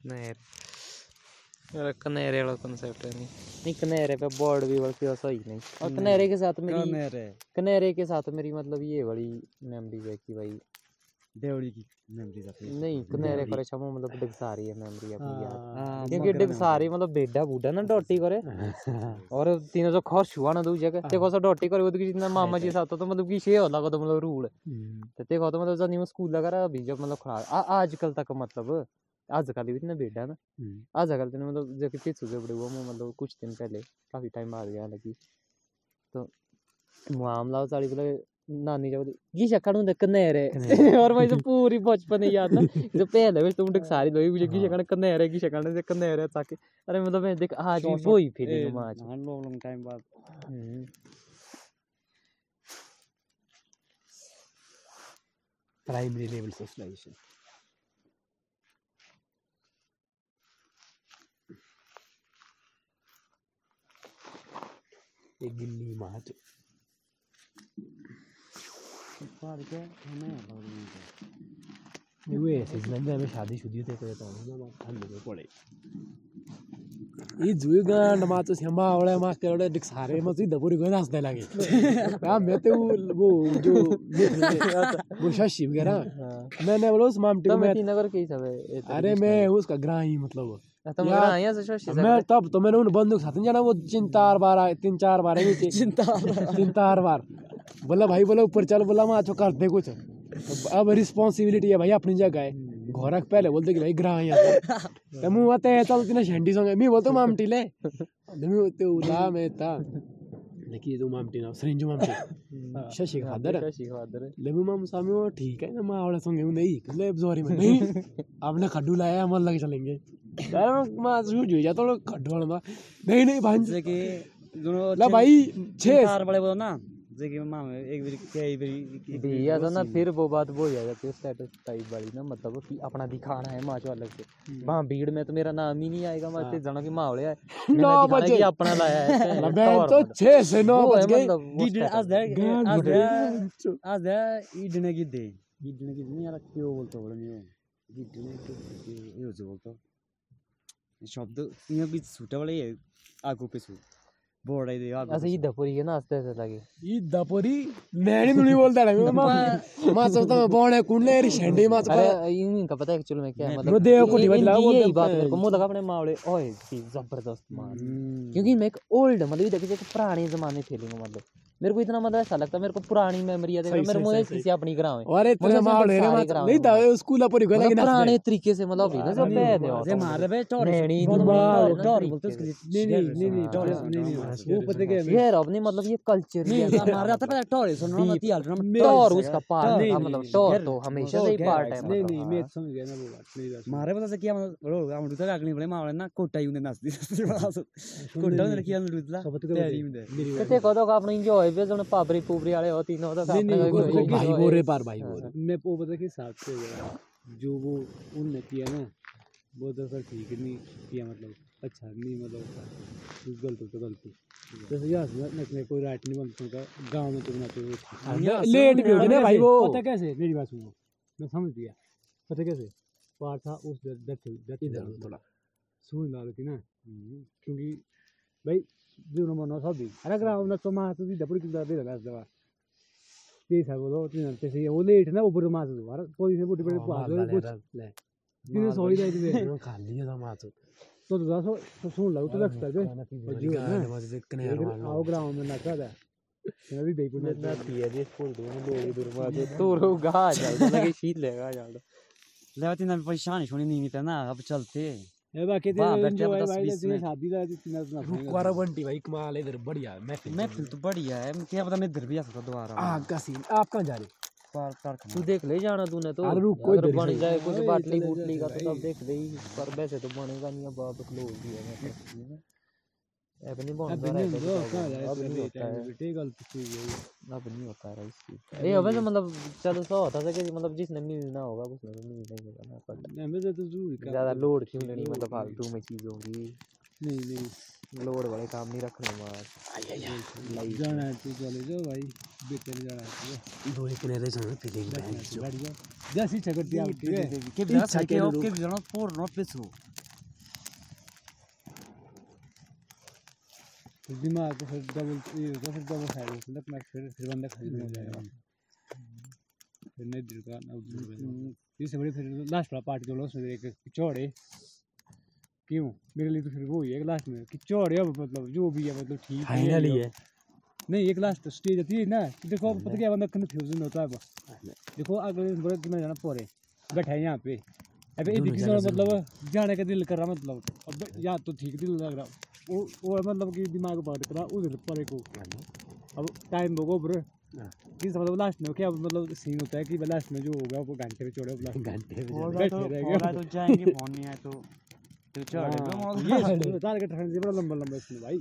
कनेर कनेरे कनेरे पे बोर्ड भी बल्कि ऐसा नहीं और कनेरे के साथ मेरी कनेरे कनेरे के साथ मेरी मतलब ये बड़ी मेमोरीज है कि भाई देवड़ी की मेमोरीज नहीं कनेरे करे छमो मतलब डिगसा रही है मेमोरी अपनी यार क्योंकि डिगसा रही मतलब बेडा बूढ़ा ना डोटी करे और तीनों सौ खर्च हुआ ना दूजे के देखो सो डोटी करे उधर जितना मामा जी साथ तो मतलब कि शे होला तो मतलब रूल तो देखो तो मतलब जानी स्कूल लगा रहा अभी जब मतलब खड़ा आजकल तक मतलब आज भी इतना बेटा ना। आज कल तेने मतलब जो कि पिछू से बड़े हुआ मैं मतलब कुछ दिन पहले काफ़ी टाइम बाद गया लगी। तो मामला साड़ी बोले नानी जब ये शक्कर होंगे कनेरे और मैं तो पूरी बचपन ही याद ना। जो पहले में तुम सारी लोग मुझे की शक्कर कनेरे की शक्कर से कनेरे ताकि। अरे मतलब मैं देख आज भी वो ही फीलिंग में आज हाँ लॉन्ग लॉन्ग टाइम बाद। हम्म, प्राइमरी लेवल सोशलाइजेशन ये गिल्ली माच। पर क्या हमें लॉन्ग ये ऐसे ज़िंदगी में शादी शुदी थे करे तो ना ठंड में पड़े। ये जुए गांड माच से हमा आवड़े मा के आवड़े दिख सारे मत सीधा पूरी गोदा हंसने लगे। हाँ मैं तो वो वो जो वो शशि वगैरह हाँ। मैंने बोला उस मामटी तो को मैं मैं तीन नगर की सब है अरे मैं उसका ग्राही मतलब। तो मैं यार, शशि तब तो मैंने उन बंदूक साथ जाना वो तीन चार बार तीन चार बार तीन चार बार। बोला भाई बोला ऊपर चल बोला मैं अच्छा दे कुछ। अब- अब रिस्पॉन्सिबिलिटी है भाई अपनी जगह है। घोरक पहले बोलते कि भाई ग्राह यहाँ तो आते हैं चल तीन शेंडी संगे मैं बोलता मामटी ले। मैं तो उला में था लेकिन तू मामटी ना सरिंजू मामटी शशि खादर। शशि खादर। ले मैं माम सामने ठीक है ना मैं आवड़ा संगे हूँ नहीं। ले जोरी में नहीं। आपने खड्डू लाया हम लग चलेंगे। मैं मैं तो भाई चार बड़े बोलो ना कि एक बार बार भैया ना फिर वो बात वो जाती है स्टेटस टाइप वाली ना मतलब कि अपना दिखाना है माँ जो अलग से वहाँ भीड़ में तो मेरा नाम ही नहीं आएगा मैं जना की माँ है नौ बजे। कि अपना लाया है तो से नौ बज गए आज status। आज दे आज दे ईडने की दे ईडने की नहीं यार क्यों बोलते बोले नहीं ईडने की ये बोलते शब्द इ'यां कोई सुट्टै भला आगू पिच्छू। बोर्ड दे अस ईद पोरी ना आस्ते आस्ते लगे ईद मैं नहीं मुनी बोलता है माँ सब तो बोने कुने री शेंडे माँ सब इनका पता है एक्चुअली में क्या है मतलब देव को बात लगा ये बात मेरे को मुँह लगा अपने मावले ओए की ज़बरदस्त मार। हम्म। क्योंकि मैं एक ओल्ड मतलब ये देखिए पुराने जमाने थे मतलब। मेरे को इतना मतलब ऐसा लगता मेरे को पुरानी मेमोरी है मेरे मुझे किसी अपनी ग्राम में। अरे तेरे मार ले रे नहीं तो दावे स्कूल पर गए ना पुराने तरीके से मतलब भी ना जो पे दे जे मार बे चोर नहीं टोर बोलते उसके नहीं नहीं नहीं टोर नहीं वो पता के ये रब मतलब नहीं मतलब ये कल्चर है मार रहा था पता चोर सुन रहा मत यार टोर उसका पार्ट है मतलब चोर तो हमेशा से ही पार्ट है नहीं मतलब नहीं हाँ। मैं समझ गया ना वो बात नहीं बात मारे पता से क्या मतलब रोड हम तो अगली बड़े मारे ना कोटा यूँ ने नाचती कोटा ने रखिया ना रुदला तो में मेरी को देखो तो आपने एंजॉय हाईवे जण पाबरी पूबरी वाले हो तीनों तो नहीं नहीं वो, वो भाई वो रे पार भाई वो मैं वो पता के हिसाब से जो वो उनने किया ना वो दरअसल ठीक नहीं किया मतलब अच्छा नहीं मतलब गलती तो गलती जैसे यार यहाँ कोई राइट नहीं बनता उनका गाँव में तुमना तो लेट भी होगी ना भाई वो पता कैसे मेरी बात सुनो मैं समझ गया पता कैसे पार था उस इधर थोड़ा सुन डाल थी ना क्योंकि भाई जो नंबर नौ सब अरे ग्राउंड में तो मार तो सीधा पूरी किधर दे है दवा तेज है बोलो तीन ते से वो लेट ना ऊपर मार दो अरे कोई से बड़ी बड़ी पास कुछ तीन सॉरी दे दे खा लिया था मार तो तो दस तो सुन लो तो लगता है जो है ना आओ ग्राउंड में नाचा था मैं भी बेपुर में ना पिया जी स्कूल दो में लोड़ी दूर में तो तो रो गा जाएगा लगे शीत लेगा जाएगा लेवती ना परेशानी छोड़ी नहीं मिलता ना अब चलते ये बाकी वाह, एंजॉय भाई तेरी शादी का इतना इतना रुकवारा बंटी भाई कमाल इधर बढ़िया महफिल महफिल तो बढ़िया है क्या पता मैं इधर भी आ सकता दोबारा आग का सीन आप कहाँ जा रहे पार पार तू देख ले जाना तूने तो अरे रुक, कोई बन जाए कुछ बाटली बूटली का तो तब देख ले पर वैसे तो बनेगा नहीं अब आप क्लोज भी है अब नहीं अब बनता है कहाँ जा अब नहीं होता है। बेटे गलत चीज़ है अब नहीं होता है इस चीज़ ये वैसे मतलब चलो सो होता है कि मतलब जिसने मिलना होगा उसने तो मिलना ही होगा ना पर हमें तो ज़रूर का ज़्यादा लोड क्यों लेनी मतलब फालतू में चीज़ों की। नहीं नहीं। लोड वाले काम नहीं रखने मार जाना है तू चले जाओ भाई बेटे जाना है दो एक नेरे जाना फीलिंग बैठ जैसी चकती आपकी है के बिना इच्छा के के बिना पोर नो पेसो फिर दिमाग को फिर डबल ये होगा फिर डबल होता है मैं फिर फिर बंदा खरीदने हो जाएगा। फिर नहीं दिल का इससे बड़ी फिर लास्ट वाला पार्ट जो लो उसमें एक चौड़े क्यों? मेरे लिए तो फिर वो ही है लास्ट में कि चौड़े अब मतलब जो भी है मतलब ठीक है फाइनली है नहीं एक लास्ट स्टेज आती है ना कि देखो पता क्या बंदा कंफ्यूजन होता है अब। देखो अगले दिन बोले कि जाना पोरे बैठा है यहाँ पे। अबे ये दिखने मतलब जाने का दिल कर रहा मतलब। अब या तो ठीक दिल लग रहा वो वो मतलब कि दिमाग पर कर उधर परे को अब टाइम होगा ऊपर कि मतलब लास्ट में क्या मतलब सीन होता है कि लास्ट में जो होगा वो घंटे में लास्ट घंटे और बैठे रह गए। तो जाएँगे फ़ोन नहीं आए तो तो चढ़ ये से बड़ा लंबा लंबा इसमें भाई।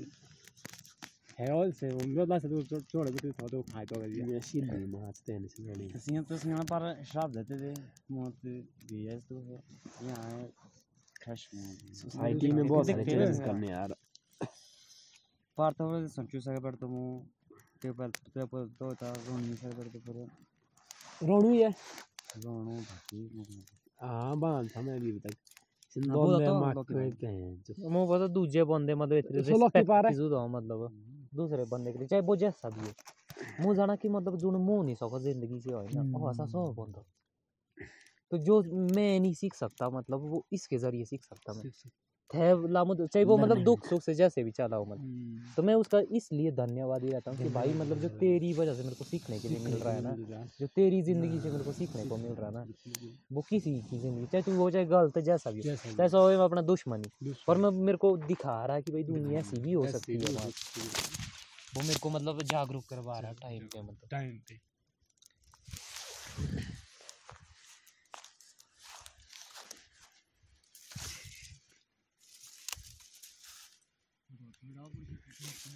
है और से वो मतलब लास्ट तो चौड़े पे था तो खाए तो गया मैं शील नहीं मारते हैं इसमें नहीं ਅਸੀਂ तो सिंह पर शराब देते थे। मौत दिया तो है यहाँ है क्रश में। सोसाइटी में बहुत सारे चैलेंज करने यार। ಪಾಡ್ತವ್ರೆ ಸಂಚು ಸಾಗ ಪಡ್ತಮು रोणू है रोणू हाँ बाँध था मैं अभी तक मुँह पता दूजे बंदे मतलब इतने रिस्पेक्ट दो मतलब दूसरे बंदे के लिए चाहे भी हो जो जो मैं नहीं सीख सकता मतलब वो इसके ज़रिए सीख सकता मैं है लामो चाहे वो मतलब दुख सुख से जैसे भी चला हो मतलब। तो मैं उसका इसलिए धन्यवाद ही रहता हूँ कि भाई मतलब जो तेरी वजह से मेरे को सीखने के लिए मिल रहा है ना जो तेरी ज़िंदगी से मेरे को सीखने को मिल रहा है ना वो किसी की ज़िंदगी चाहे तू वो चाहे गलत जैसा भी जैसा भी। चाहे अपना दुश्मनी दुश्मन। पर मैं मेरे को दिखा रहा है कि भाई दुनिया ऐसी भी हो सकती है वो मेरे को मतलब जागरूक करवा रहा है टाइम पे मतलब। टाइम पे।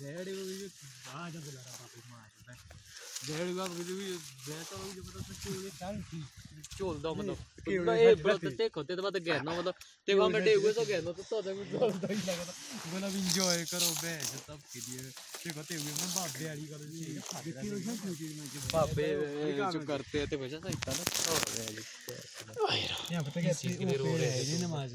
भेड़ को भी कहाँ जब बुला रहा बापू माँ भेड़ को भी भी भेड़ को भी मतलब चोले चाल थी चोल दो मतलब तो ये ब्रत ते खोते तो बात गहना मतलब ते वहाँ बैठे हुए तो गहना तो तो तभी चोल तो ही लगा बोला इंजॉय करो भेड़ सब के लिए ते खोते हुए मैं बाप भेड़ी करो जी बाप जो करते हैं ते वैसा सही था ना तो यहाँ पता क्या चीज़ के लिए रो रहे हैं। जी नमाज़।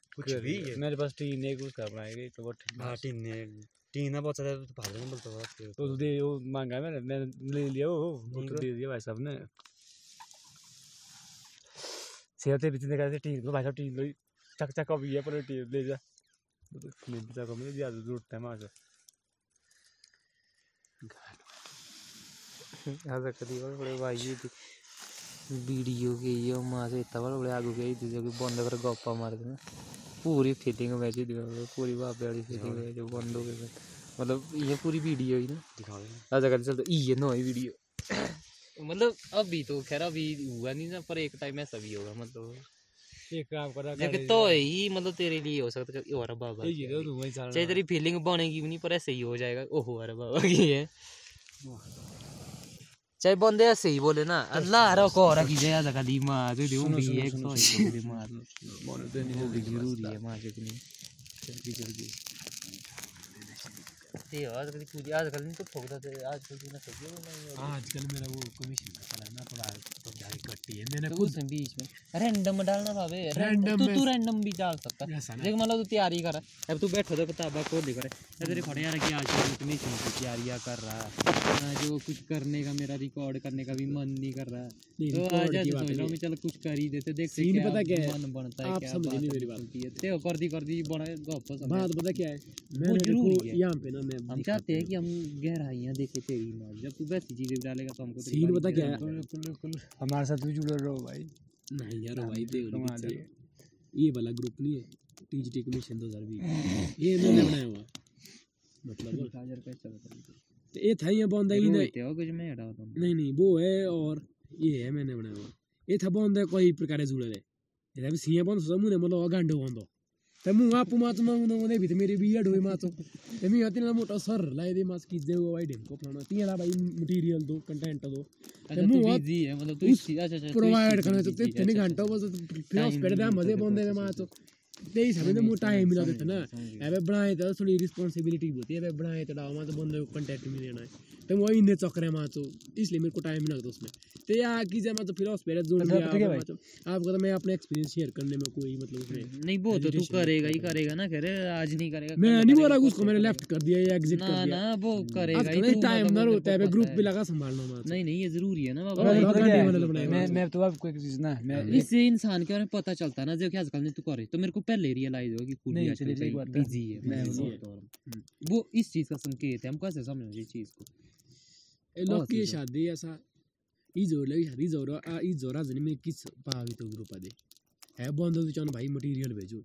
कुछ भी है। मेरे पास टीन एक उसका बनाएगी तो वो हाँ टीन ने टीन ना बहुत ज़्यादा तो भाग नहीं बोलता हुआ तो दे वो मांगा मैंने मैंने ले लिया वो तो दे दिया भाई साहब ने। सेहते बीच ने कहते टीन तो भाई साहब टीन लो चक चक अभी है पर टीन ले जा। ले जा को मुझे ज़्यादा ज़रूरत है माँ से ऐसा करी बड़े भाई थी वीडियो के ये माँ से इतना बड़े आगू गई थी जो कि बंद कर गप्पा मार के ना पूरी फिटिंग में थी पूरी बाबे वाली फिटिंग में जो बंद हो गई मतलब ये पूरी वीडियो ही ना। दिखा दे ऐसा कर चलता ये नई वीडियो मतलब अभी तो खैर अभी हुआ नहीं ना पर एक टाइम ऐसा भी होगा मतलब। एक काम करा जब तो ही मतलब तेरे लिए हो सकता है और बाबा तो चाहे तेरी फीलिंग बनेगी भी नहीं पर ऐसे ही हो जाएगा। ओहो अरे बाबा की है। चाहे बंदे ऐसे ही बोले ना अल्लाह रखो और की जया लगा दी माँ जो दी भी एक तो ही बोले मार वो भी ज़रूरी है माँ जो कि नहीं जल्दी जल्दी आजकल पूरी आजकल नहीं तो ठोकता थे आजकल की ना ठोकी नहीं आजकल मेरा वो कमीशन चला है ना थोड़ा तो जारी कट्टी है। मैंने तो खुद बीच में रैंडम डालना भावे Random तू तू रैंडम भी डाल सकता। है देख मतलब तू तैयारी कर। अब तू बैठो तो किताबा खोल दे कर। ये तेरे खड़े यार कि आज मैं इतनी की तैयारियाँ कर रहा है। जो कुछ करने का मेरा रिकॉर्ड करने का भी मन नहीं कर रहा तो आज की सोच रहा हूँ। कि चल कुछ कर ही देते देखते Scene क्या पता क्या है? मन बनता है आप क्या समझे नहीं मेरी बात। है। ते कर दी कर दी बड़ा गप बात पता क्या है? ज़रूरी देखो है। यहाँ पे ना मैं हम चाहते हैं कि हम गहराइयाँ देखे तेरी माँ जब तू वैसी चीज़ें डालेगा तो हमको सीन पता क्या है? हमारे साथ भी जुड़ रहो भाई। नहीं यार भाई देख ये वाला ग्रुप नहीं है टी जी टी कमीशन दो हज़ार बीस। ये इन्होंने बनाया हुआ। मतलब तो ये था ये बंदा ही नहीं हो कुछ मैं हटा दूँ नहीं नहीं वो है और ये है मैंने बनाया हुआ। ये था बंदा कोई प्रकार से जुड़े थे ये भी सिंह बंद समूह ने मतलब गांडो बंदो मग आपू माच मागू नको नाही भीत मेरे बी होय माचो ते मी तिला मोठा सर लाय दे मास की देव को आहे कोपणा तिला बाई मटेरियल दो कंटेंट दो। ते मग प्रोवाइड करायचं ते त्याने घंटा बस फ्री ऑफ़ पेड दा मध्ये बंद आहे माचो ते हिसाबे तो मोटा टाइम मिला देता तो ना अबे बनाए तो थोड़ी रिस्पांसिबिलिटी होती है अबे बनाए तो डावा माच बंद कंटेंट मिलना है। तो वो इन्ने चक्कर है माचो। इसलिए मेरे को टाइम नहीं लगता उसमें। तो यार की जब मतलब फिर उस पेड़ जोड़ लिया आपको तो मैं अपने एक्सपीरियंस शेयर करने में कोई मतलब उसमें नहीं वो तो तू करेगा ही करेगा ना कह रहे आज नहीं करेगा मैं नहीं बोल उसको मैंने लेफ़्ट कर दिया या एग्जिट कर दिया। ना वो करेगा ही टाइम मतलब ना होता है ग्रुप भी लगा संभालना माचो। नहीं नहीं ये ज़रूरी है ना बाबा। है? मैं मैं तो आपको एक चीज़ ना मैं इससे इंसान के बारे में पता चलता है ना जो कि आजकल नहीं तू करे। तो मेरे को पहले रियलाइज़ हो कि चलिए, आजकल है। बिज़ी है मैं है। तो वो इस चीज़ का संकेत है हम कैसे समझें इस चीज़ को। लोग की शादी ऐसा ई ज़ोर लगी शादी ज़ोर आ ई जोरा जने में किस पावी तो ग्रुप दे है बंद तो चन भाई मटेरियल भेजो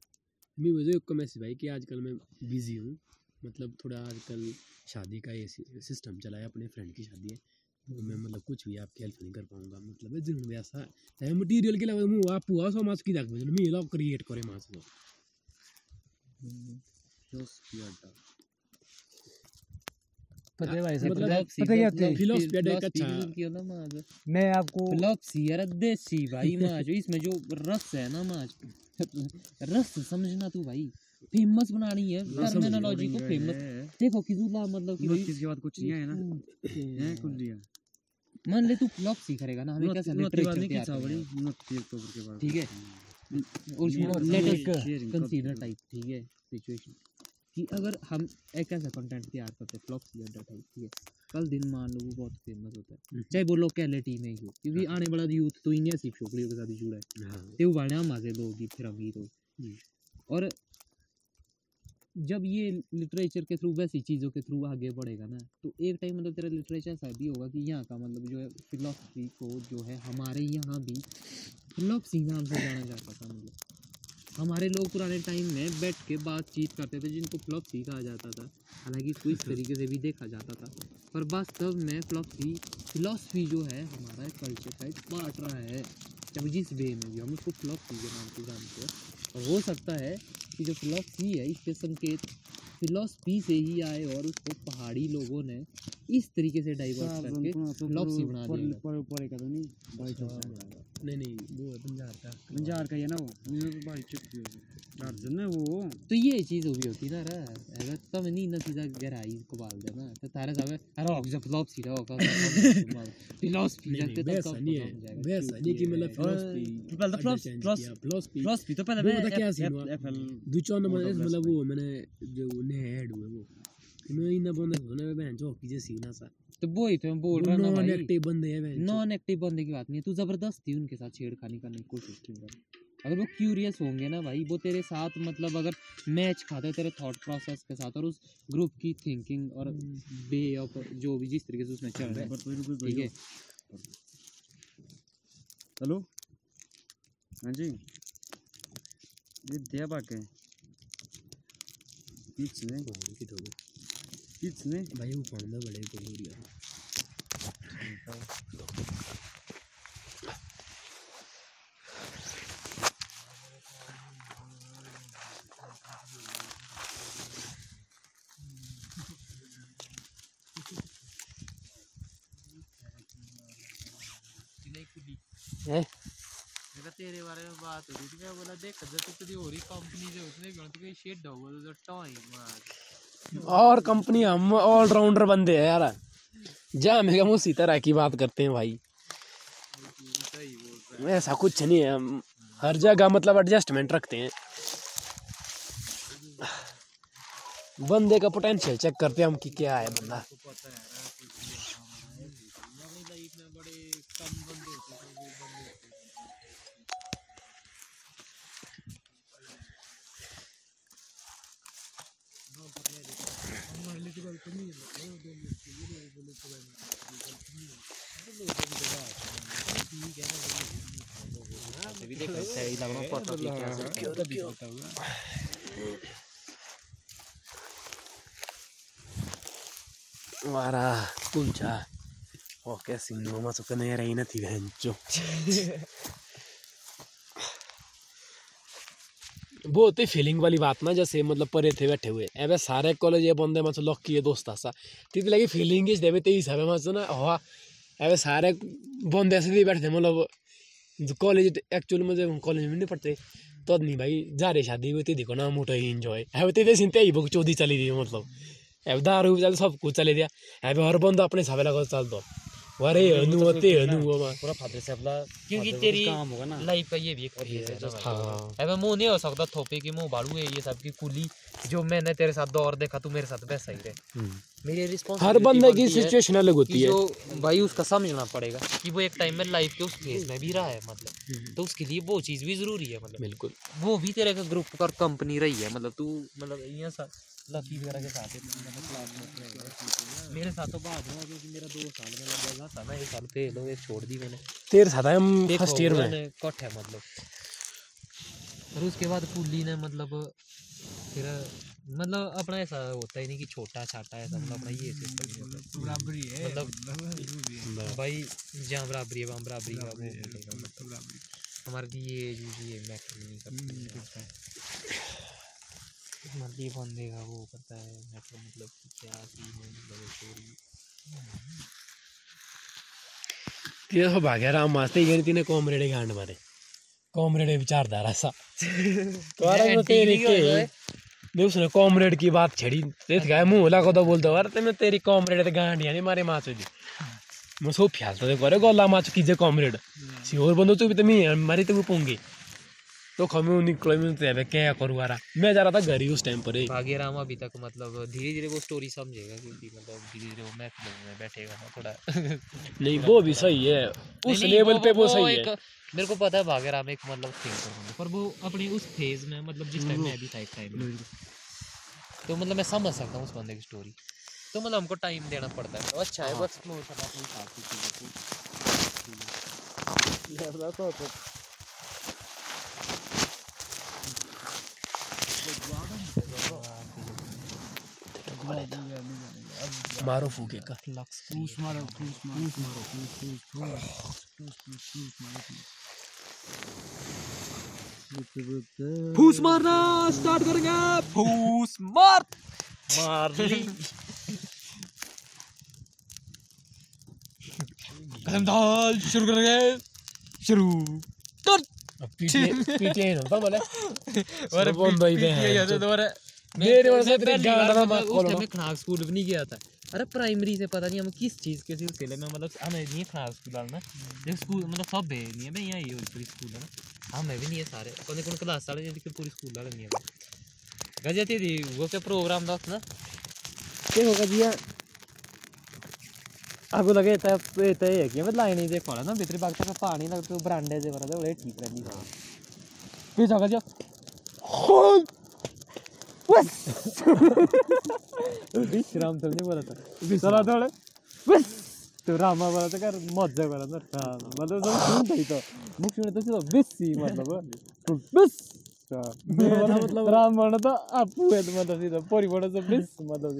मैं भेजो एक मैसेज भाई कि आजकल मैं बिज़ी हूँ मतलब थोड़ा आजकल शादी का ये सिस्टम चला है अपने फ्रेंड की शादी है तो मैं मतलब कुछ भी आपकी हेल्प नहीं कर पाऊँगा मतलब जिन ऐसा है मटेरियल के लिए मुँह आप हुआ सो मास की दाग भेजो मैं लोग क्रिएट करे मास को पता है भाई साहब मतलब पता क्या होता है? philosophy का एक अच्छा- मैं आपको फिलोप्सी यार देसी भाई माज इसमें जो रस है ना माज रस समझना तू भाई फ़ेमस बनानी है टर्मिनोलॉजी को फ़ेमस देखो किजुला मतलब कि इसके बाद कुछ नहीं है ना? है कुछ दिया मान ले तू फिलोप्सी करेगा ना हमें कैसा लिटरेचर है। के बाद ठीक है। और us sharing कंसीडर टाइप ठीक है? सिचुएशन कि अगर हम एक ऐसा कंटेंट तैयार करते हैं फ्लॉप्सी अड्डा टाइप ठीक है? कल दिन मान लो वो बहुत फ़ेमस होता है। चाहे वो लोकेलिटी में ही हो क्योंकि आने वाला यूथ तो इन्हें सिर्फ़ छोकरियों के साथ ही जुड़ा है। हाँ। ते वो बने मज़े लोग ही फिर अमीर हो और जब ये लिटरेचर के थ्रू वैसी चीज़ों के थ्रू आगे बढ़ेगा ना तो एक टाइम मतलब तेरा लिटरेचर ऐसा भी होगा कि यहाँ का मतलब जो है फिलोसफी को जो है हमारे यहाँ भी फिलोसफी नाम से जाना जाता था मतलब हमारे लोग पुराने टाइम में बैठ के बातचीत करते थे जिनको फ्लॉपसी कहा जाता था। हालाँकि इसको इस तरीके से भी देखा जाता था। पर वास्तव में फ्लॉपसी फिलोसफी जो है हमारा कल्चर का एक पार्ट रहा है। चाहे जिस वे में भी हम उसको फ्लॉपसी के नाम से जानते हैं। और हो सकता है कि जो फ्लॉपसी है इसके संकेत फिलोसफी से ही आए और उसको पहाड़ी लोगों ने इस तरीके से डाइवर्ट करके फिलोसफी बना दिया पर ऊपर का तो नहीं? भाई नहीं नहीं वो है का। पंजार का ही है ना वो? भाई चुप अर्जुन है? वो। तो ये चीज़ भी होती ना रे अगर तुम नहीं ना सीधा गहराई को बाल देना। तो तारे सब अरे जब फिलोसफी रहो फिलोसफी नहीं, रखते नहीं, वैसा नहीं है वैसा नहीं कि मतलब philosophy पहले तो फिलोसफी तो पहले मैं क्या सीन हुआ? दूसरा नंबर मतलब वो मैंने जो नए ऐड हुए वो मैं इन बंदे होने में बहन जो की जैसी ना सा तो वो ही तो मैं बोल रहा हूँ ना नॉन एक्टिव बंदे हैं बहन नॉन एक्टिव बंदे की बात नहीं है तू ज़बरदस्ती उनके साथ छेड़खानी करने की कोशिश क्यों कर अगर वो क्यूरियस होंगे ना भाई वो तेरे साथ मतलब अगर मैच खाते तेरे थॉट प्रोसेस के साथ और उस ग्रुप की थिंकिंग और वे ऑफ़ जो भी जिस तरीके से उसमें चल रहा है ठीक है हेलो हाँ जी। ये दिया बाके किसने में भाई वो पढ़ने बड़े को हो रहा तेरे बारे में बात हो रही थी मैं बोला देख जब तू तेरी हो रही कंपनी जो उसने गण तो शेड होगा तो टाइम और कंपनी हम ऑलराउंडर बंदे हैं यार। जहाँ में हम उसी तरह की बात करते हैं भाई। ऐसा कुछ नहीं है हम हर जगह मतलब एडजस्टमेंट रखते हैं। बंदे का पोटेंशियल चेक करते हैं हम कि क्या है बंदा। Camillo, io devo io devo quello che di Camillo. Non lo devi mica era quello che Devi che sei da una porta di casa. Occhio, occhio. Guarda, puncia. Oh, che sì, non ma so che ne era in attivengio. बहुत ही feeling वाली बात ना, जैसे मतलब परे थे, बैठे हुए। एबे सारे कॉलेज ये बंदे मतलब लॉक किए दोस्त सा तिथे लगी फीलिंग इस देवे तेईस है मतलब ना हवा एबे सारे बंदे ऐसे भी बैठे थे मतलब कॉलेज एक्चुअली में कॉलेज में नहीं पढ़ते तो नहीं भाई जा रहे शादी हुई थी देखो ना मोटा ही इंजॉय एबे तेरे सिंते ही बुक चौधी चली रही मतलब। एबे दारू चल सब कुछ चले दिया एबे हर बंदा अपने हिसाब लगा, चल दो वारे अनु ते अनु मा पूरा फादर से अपना क्योंकि तेरी काम होगा ना। लाइफ का ये भी एक फ़ेज़ है जो हाँ। अब मुँह नहीं हो सकता थोपे की मुँह बाड़ू है ये सब की कुली जो मैंने तेरे साथ दौर देखा तू मेरे साथ वैसा ही रहे। मेरी रिस्पॉन्स हर बंदे की सिचुएशन अलग होती है। जो भाई उसका समझना पड़ेगा कि वो एक टाइम में लाइफ के उस फ़ेज़ में भी रहा है मतलब। तो उसके लिए वो चीज़ भी ज़रूरी है मतलब। बिल्कुल। वो भी तेरे का ग्रुप का कंपनी रही है मतलब तू मतलब यहाँ सा लकी वगैरह के साथ है, मतलब में रहे। मेरे साथ तो बाद हुआ क्योंकि मेरा दो साल में लग गया था ना एक साल फेल हो एक छोड़ दी मैंने। तेरे साथ हम फ़र्स्ट ईयर में। कट है मतलब। और उसके बाद कुल्ली ने मतलब फिर मतलब अपना ऐसा होता ही नहीं कि छोटा छाटा ऐसा मतलब अपना ये सिस्टम बराबरी है। मतलब भाई जहाँ बराबरी है वहाँ बराबरी का वो मिलेगा मतलब। हमारे लिए ये ये मैटर नहीं करता। हमारे लिए बंदे का वो करता है मैटर मतलब कि क्या सीन है मतलब स्टोरी ते हो भाग्या राम मास्ते गणी तिने कॉमरेडे गांड मारे। कॉमरेडे विचारधारा सा। तो तेरी के ने उसने कॉमरेड की बात छेड़ी ते गया मुँह लगा तो बोलता अरे ते मैं तेरी कॉमरेड ते गांड यानी मारे माचो दी मैं सो फ्यालता ते करे गल्ला माचो कीजे कॉमरेड। सी और बंदो तू भी तो मैं मारी तो वो पोंगे। तो खमे मैं क्या करूँ मैं जा रहा था घर ही उस टाइम पर ही। भाग्य राम अभी तक मतलब धीरे धीरे वो स्टोरी समझेगा क्योंकि मतलब धीरे धीरे वो महफिल में बैठेगा ना थोड़ा। नहीं वो भी सही है। उस लेवल पे वो सही है। मेरे को पता है भाग्य राम एक मतलब थिंकर होंगे पर वो अपनी उस फ़ेज़ में मतलब जिस टाइम में भी था एक टाइम तो मतलब मैं समझ सकता हूँ उस बंदे की स्टोरी तो मतलब हमको टाइम देना पड़ता है। अच्छा है बस एक्सप्लोर करना अपने हिसाब की चीज़ों को मारो फूके का। फूस मारो मारो मारो मारो मारना स्टार्ट करेंगे फूस मार। मार कदम शुरू करेंगे। शुरू। कर पीटीए पीटीए होता बोले। और बंद ही पे है मेरे वाले से तेरी गांड ना खोलो मैं खनाग स्कूल भी नहीं गया था। अरे प्राइमरी से पता नहीं हम किस चीज़ के सिलसिले में मतलब हमें नहीं है खनाग स्कूल ना देख स्कूल मतलब सब है नहीं है मैं यहाँ ही हूँ पूरी स्कूल है ना। हमें भी नहीं है सारे। कौन कौन क्लास वाले लेकिन पूरी स्कूल वाले नहीं है? गजती थी वो क्या प्रोग्राम दस ना ते होगा जी अगोलगे येतं येतं हे किंवा लाईनी ते फळं ना भितरी बाग त्याचं पाणी लागतो ब्रांड्याचे बरं एवढे ठीक राहिली तू बस। विश्राम तर नाही बोलत विसरा थोडं बस। तो रामा बोलत कर मज्जा करत मतलब जाऊन शिवून जायचं मतलब। बस। मतलब राम आपू मतलब पोरी बस मतलब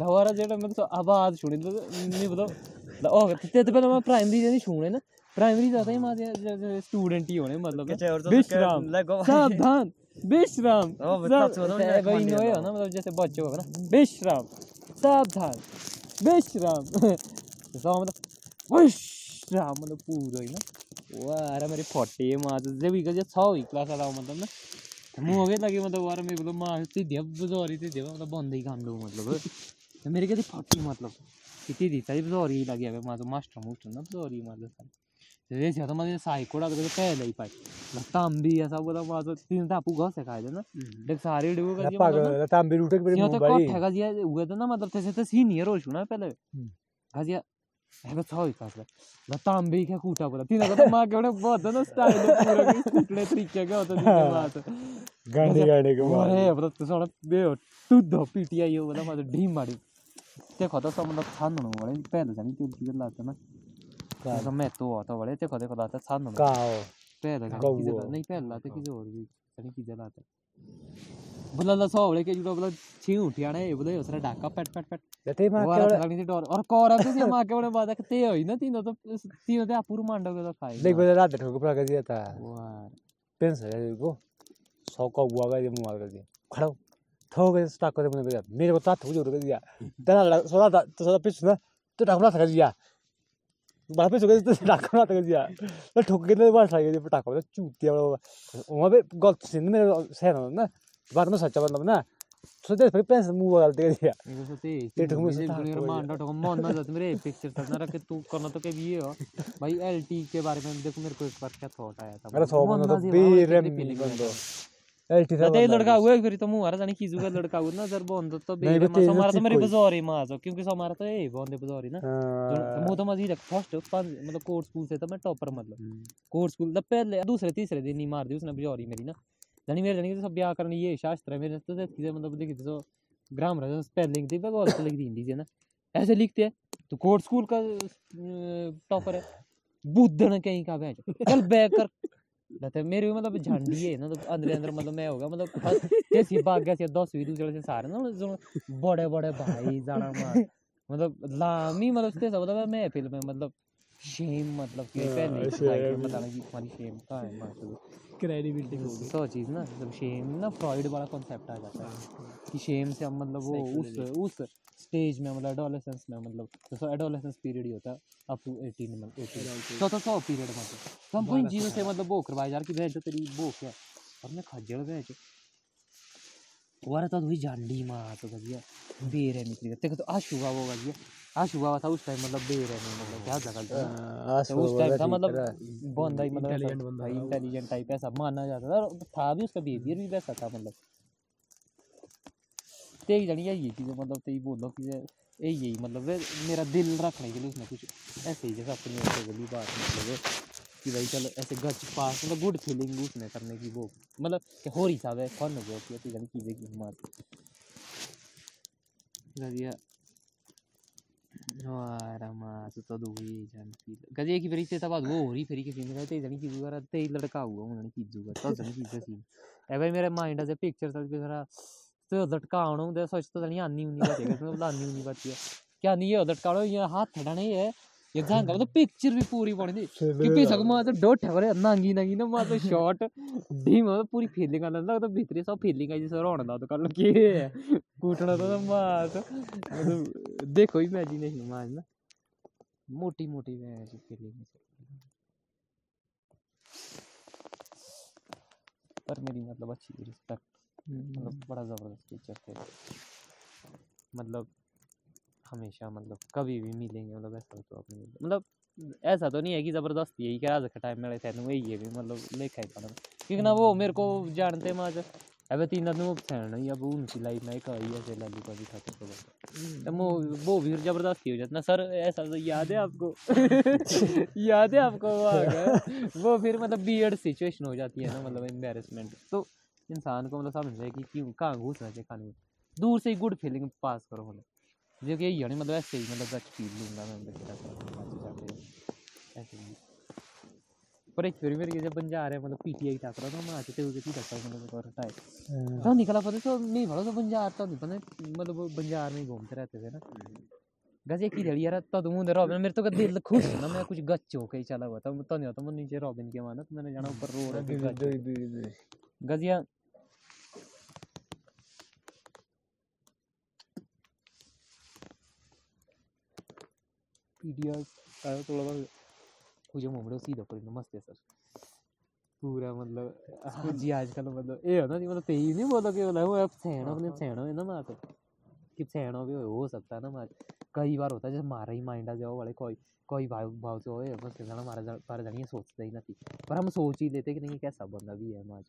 फट लवारा जेड़ा मतलब आवाज़ सुनी तो नहीं पता ओ ते तो पहले मैं प्राइमरी जेडी सुने ना। प्राइमरी जाता ही मारे स्टूडेंट ही होने मतलब विश्राम सावधान विश्राम साव- वही नो है ना मतलब जैसे बच्चे होगा ना विश्राम सावधान विश्राम। तो मतलब विश्राम मतलब पूरा ही ना। वाह अरे मेरी फोर्टी है माँ तो जब भी कभी छः हुई क्लास वाला मतलब ना। तो मुँह हो गया लगे मतलब वार मेरे मतलब माँ ती दिया बजौरी ती दिया मतलब बंद ही काम लो मतलब। तो मेरे कहती फोर्टी मतलब। किती दी सारी बजौरी लगी अगर माँ तो मास्टर मुस्टर ना मतलब तो मतलब तो पहले ही पाई तांबी ऐसा बोला माँ तो तीन घास है ना। देख सारे डिगो का मतलब तांबी रूटे के तो है हुए तो ना मतलब तैसे तो सीनियर हो छू ना पहले? गाजिया ही। ना तांबे कूटा बोला तीन तो माँ के उन्हें बहुत ना स्टाइल पूरा कि कूटने तरीके का होता बात गांडी गांडी के अरे मतलब तो बे तू पीटीआई हो बोला मतलब ढीम मारी। ते खता सब मतलब छान वाले जानी क्यों किधर लाता ना मैं तो आता वाले ते खता खता छान जानी किधर नहीं पहले लाते किधर और भी जानी किधर लाता बोला ला सौ वाले के जुड़ा बोला छी उठिया ने बोले उसने डाका पट पट पट जते माँ के वाला थलानी से डर और कोरा तो से माँ के बड़े बात होई ना तीनों तो तीनों ते अपुर मांडो के तो खाई देख बजे रात ठोक पर कर दिया था वाह पेंस है को सौ का हुआ का ये मुआ कर दिया खड़ा हो। स्टाक कर मैंने मेरे को तात हो कर दिया तेरा सोला तो सोला पिछ ना तो डाकना था दिया बाहर पे सोके तो डाकना था दिया तो ठोक के तो बाहर था पटाखा तो चूतिया वहाँ पे गलत सीन मेरे सहन ना बात में सच्चा मतलब ना सोचे फिर पेंस मुआ कर दिया ये ठुक में से ताक मेरा हो मांडा ठोक ना मेरे पिक्चर था ना रख तू करना तो के भी हो भाई एलटी के बारे में देखो मेरे को एक बार क्या थॉट आया था सौ मन बंदो तो भाई बेरम बंदो लड़का हुआ फिर तो मुँह लड़का हुआ ना जर बंद तो नहीं, बेरे वो तेज हमारा तो मेरी कोई। बाजारी में क्योंकि हमारा तो ए बंदे बाजारी ना हाँ तो मजी फ़र्स्ट मतलब कोर्ट स्कूल से तो मैं टॉपर मतलब कोर्ट स्कूल दा पहले दूसरे तीसरे दिन ही मार दी उसने बजौरी मेरी ना जानी मेरे जानी सब ब्याह करनी ये शास्त्र है मेरे तो मतलब लिखी तो ग्रामर स्पेलिंग लिख दी हिंदी से ना ऐसे लिखते हैं तो कोर्ट स्कूल का टॉपर है बुद्धन कहीं का बैच चल बैक कर रहते मेरे भी मतलब झंडी है ना तो अंदर अंदर मतलब मैं होगा मतलब जैसे भाग गया दसवीं दूसरे से सारे ना जो बड़े बड़े भाई जाना मार। मतलब लामी मतलब सब मतलब मैं फ़िल्म में मतलब शेम मतलब कि हाँ, पहले ही बताना कि हमारी शेम कहाँ है मार क्रेडिबिलिटी हो सौ चीज़ ना जब शेम ना फ्रॉइड वाला कॉन्सेप्ट आ जाता है। कि शेम से हम मतलब वो उस उस स्टेज में मतलब एडोलेसेंस में मतलब जैसे एडोलेसेंस पीरियड ही होता है। अप टू एटीन में एटीन चौथा सौ पीरियड मतलब। तो हमको इन चीज़ों से मतलब वो करवाया यार कि भैंस जो तेरी वो क्या और मैं खज्जल भैंस वारा तो हुई जांडी माँ तो भैया। बेर है निकली तेरे तो आशु हुआ वो भैया। आशु हुआ था उस टाइम मतलब बेर है नहीं मतलब क्या जगह था। तो उस टाइम था मतलब बंदा ही मतलब। इंटेलिजेंट टाइप ऐसा माना जाता था। और था भी उसका बिहेवियर भी वैसा था मतलब। तेरी जानी यही चीज़ मतलब तेरी बोलो कि ये- यही यही मतलब मेरा दिल रखने के लिए उसने कुछ ऐसे ही जैसे अपनी ऐसे बोली बात मतलब कि भाई चलो ऐसे गच पास मतलब गुड फीलिंग उसने करने की वो मतलब कि हो रही था वे फन हो गया कि ऐसी की तो की हो रही जानी चीज़ करा ते लड़का हुआ उन्होंने चीज़ का भाई मेरे माइंड पिक्चर तो लटकाण हुँदै यस्तो त यहाँ हान्ने हुने गरेको हान्ने हुने गर्थ्यो क्या नि यो लटकाउनु यहाँ हात ठेटानै है यज्ञान करो तो पिक्चर भी पूरी पड़ी थी क्योंकि सब मैं तो डोट ठगरे नांगी नांगी ना मैं तो शॉट ढीम तो पूरी फीलिंग आने लगा तो भीतरी सब फीलिंग आई जैसे रोना तो कर लो कूटना तो मैं मतलब देखो इमेजिनेशन में ना। मोटी मोटी फीलिंग पर मेरी मतलब अच्छी रिस्पेक्ट मतलब बड़ा ज़बरदस्त टीचर थे। मतलब हमेशा मतलब कभी भी मिलेंगे मतलब ऐसा तो अपने मतलब ऐसा तो नहीं है कि ज़बरदस्ती यही क्या का टाइम मेरे थे वही है भी मतलब लेखा ही पड़ा क्योंकि ना वो मेरे को जानते माज। अब तीन आदमी फ़ैन ही अब उनकी लाइफ में एक आई ऐसे लालू का भी था तो तो वो वो भी फिर ज़बरदस्ती हो जाती ना सर ऐसा तो याद है आपको? याद है आपको वो आ गया? वो फिर मतलब बियर्ड सिचुएशन हो जाती है ना मतलब एम्बेरसमेंट तो इंसान को मतलब समझ जाए कि क्यों कहाँ घुसना चाहिए खाने में दूर से ही गुड फीलिंग पास करो मतलब। जो कि यही है मतलब ऐसे ही मतलब गच फील लूँगा मैं मतलब ऐसे ही। पर एक फिर मेरे जब बन जा रहे मतलब पीटीआई टाक रहा था मैं आज ते उसे टाक रहा मतलब और हटाए तो निकला पता तो नहीं भला तो बंजार तो नहीं पता मतलब वो बंजार में ही घूमते रहते थे ना। गजे की लड़ी यार तो तुम उधर रॉबिन मेरे तो का दिल खुश है ना मैं कुछ गच हो के ही चला हुआ था। तो नहीं होता मैं नीचे रॉबिन के माना तो मैंने जाना ऊपर रोड है फिर गच पीडीआर आया थोड़ा बहुत मुझे मोमड़ो सीधा पर मस्त है सर पूरा मतलब हाँ जी आजकल मतलब ये होना नहीं मतलब तेई नहीं बोला कि बोला वो अब सैनो अपने सैनो है ना मात कि सैनो भी हो सकता है ना मात कई बार होता है जैसे मारा ही माइंड आ जाओ वाले कोई कोई भाव भाव से होए बस जाना मारा जा पर जानी सोचते ही नहीं पर हम सोच ही लेते कि नहीं कैसा बंदा भी है माज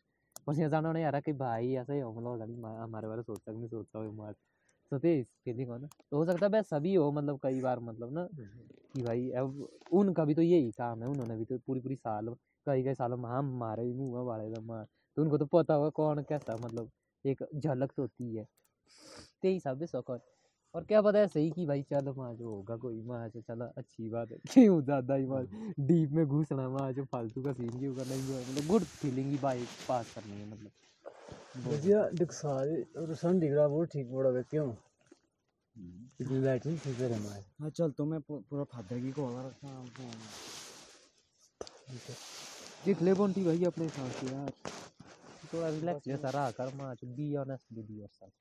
पर से जाना यार कि भाई ऐसा ही हो मतलब जानी हमारे बारे सोचता नहीं सोचता हो माज तो तेज फीलिंग हो? ना तो हो सकता है वैसा भी हो मतलब कई बार मतलब ना कि भाई अब उनका भी तो यही काम है उन्होंने भी तो पूरी पूरी साल कई कई सालों में हम मारे भी मुँह वाले तो मार। तो उनको तो पता होगा कौन कैसा मतलब एक झलक तो होती है। ते हिसाब से शौक और। क्या पता है सही कि भाई चल माँ जो होगा कोई माँ जो चला अच्छी बात है। क्यों ज़्यादा ही माँ डीप में घुसना माँ जो फालतू का सीन क्यों करना enjoy मतलब गुड फीलिंग ही बाइक पास करनी है मतलब। भजिया देख सारे और सन दिख रहा वो ठीक बड़ा व्यक्ति हूँ इतनी लाइट नहीं ठीक है हमारे हाँ चल तो मैं पूरा फादर की को हवा रखता हूँ देख ले बंटी भाई अपने हिसाब से यार थोड़ा रिलैक्स जैसा रहा कर माच बी ऑनेस्ट विद योरसेल्फ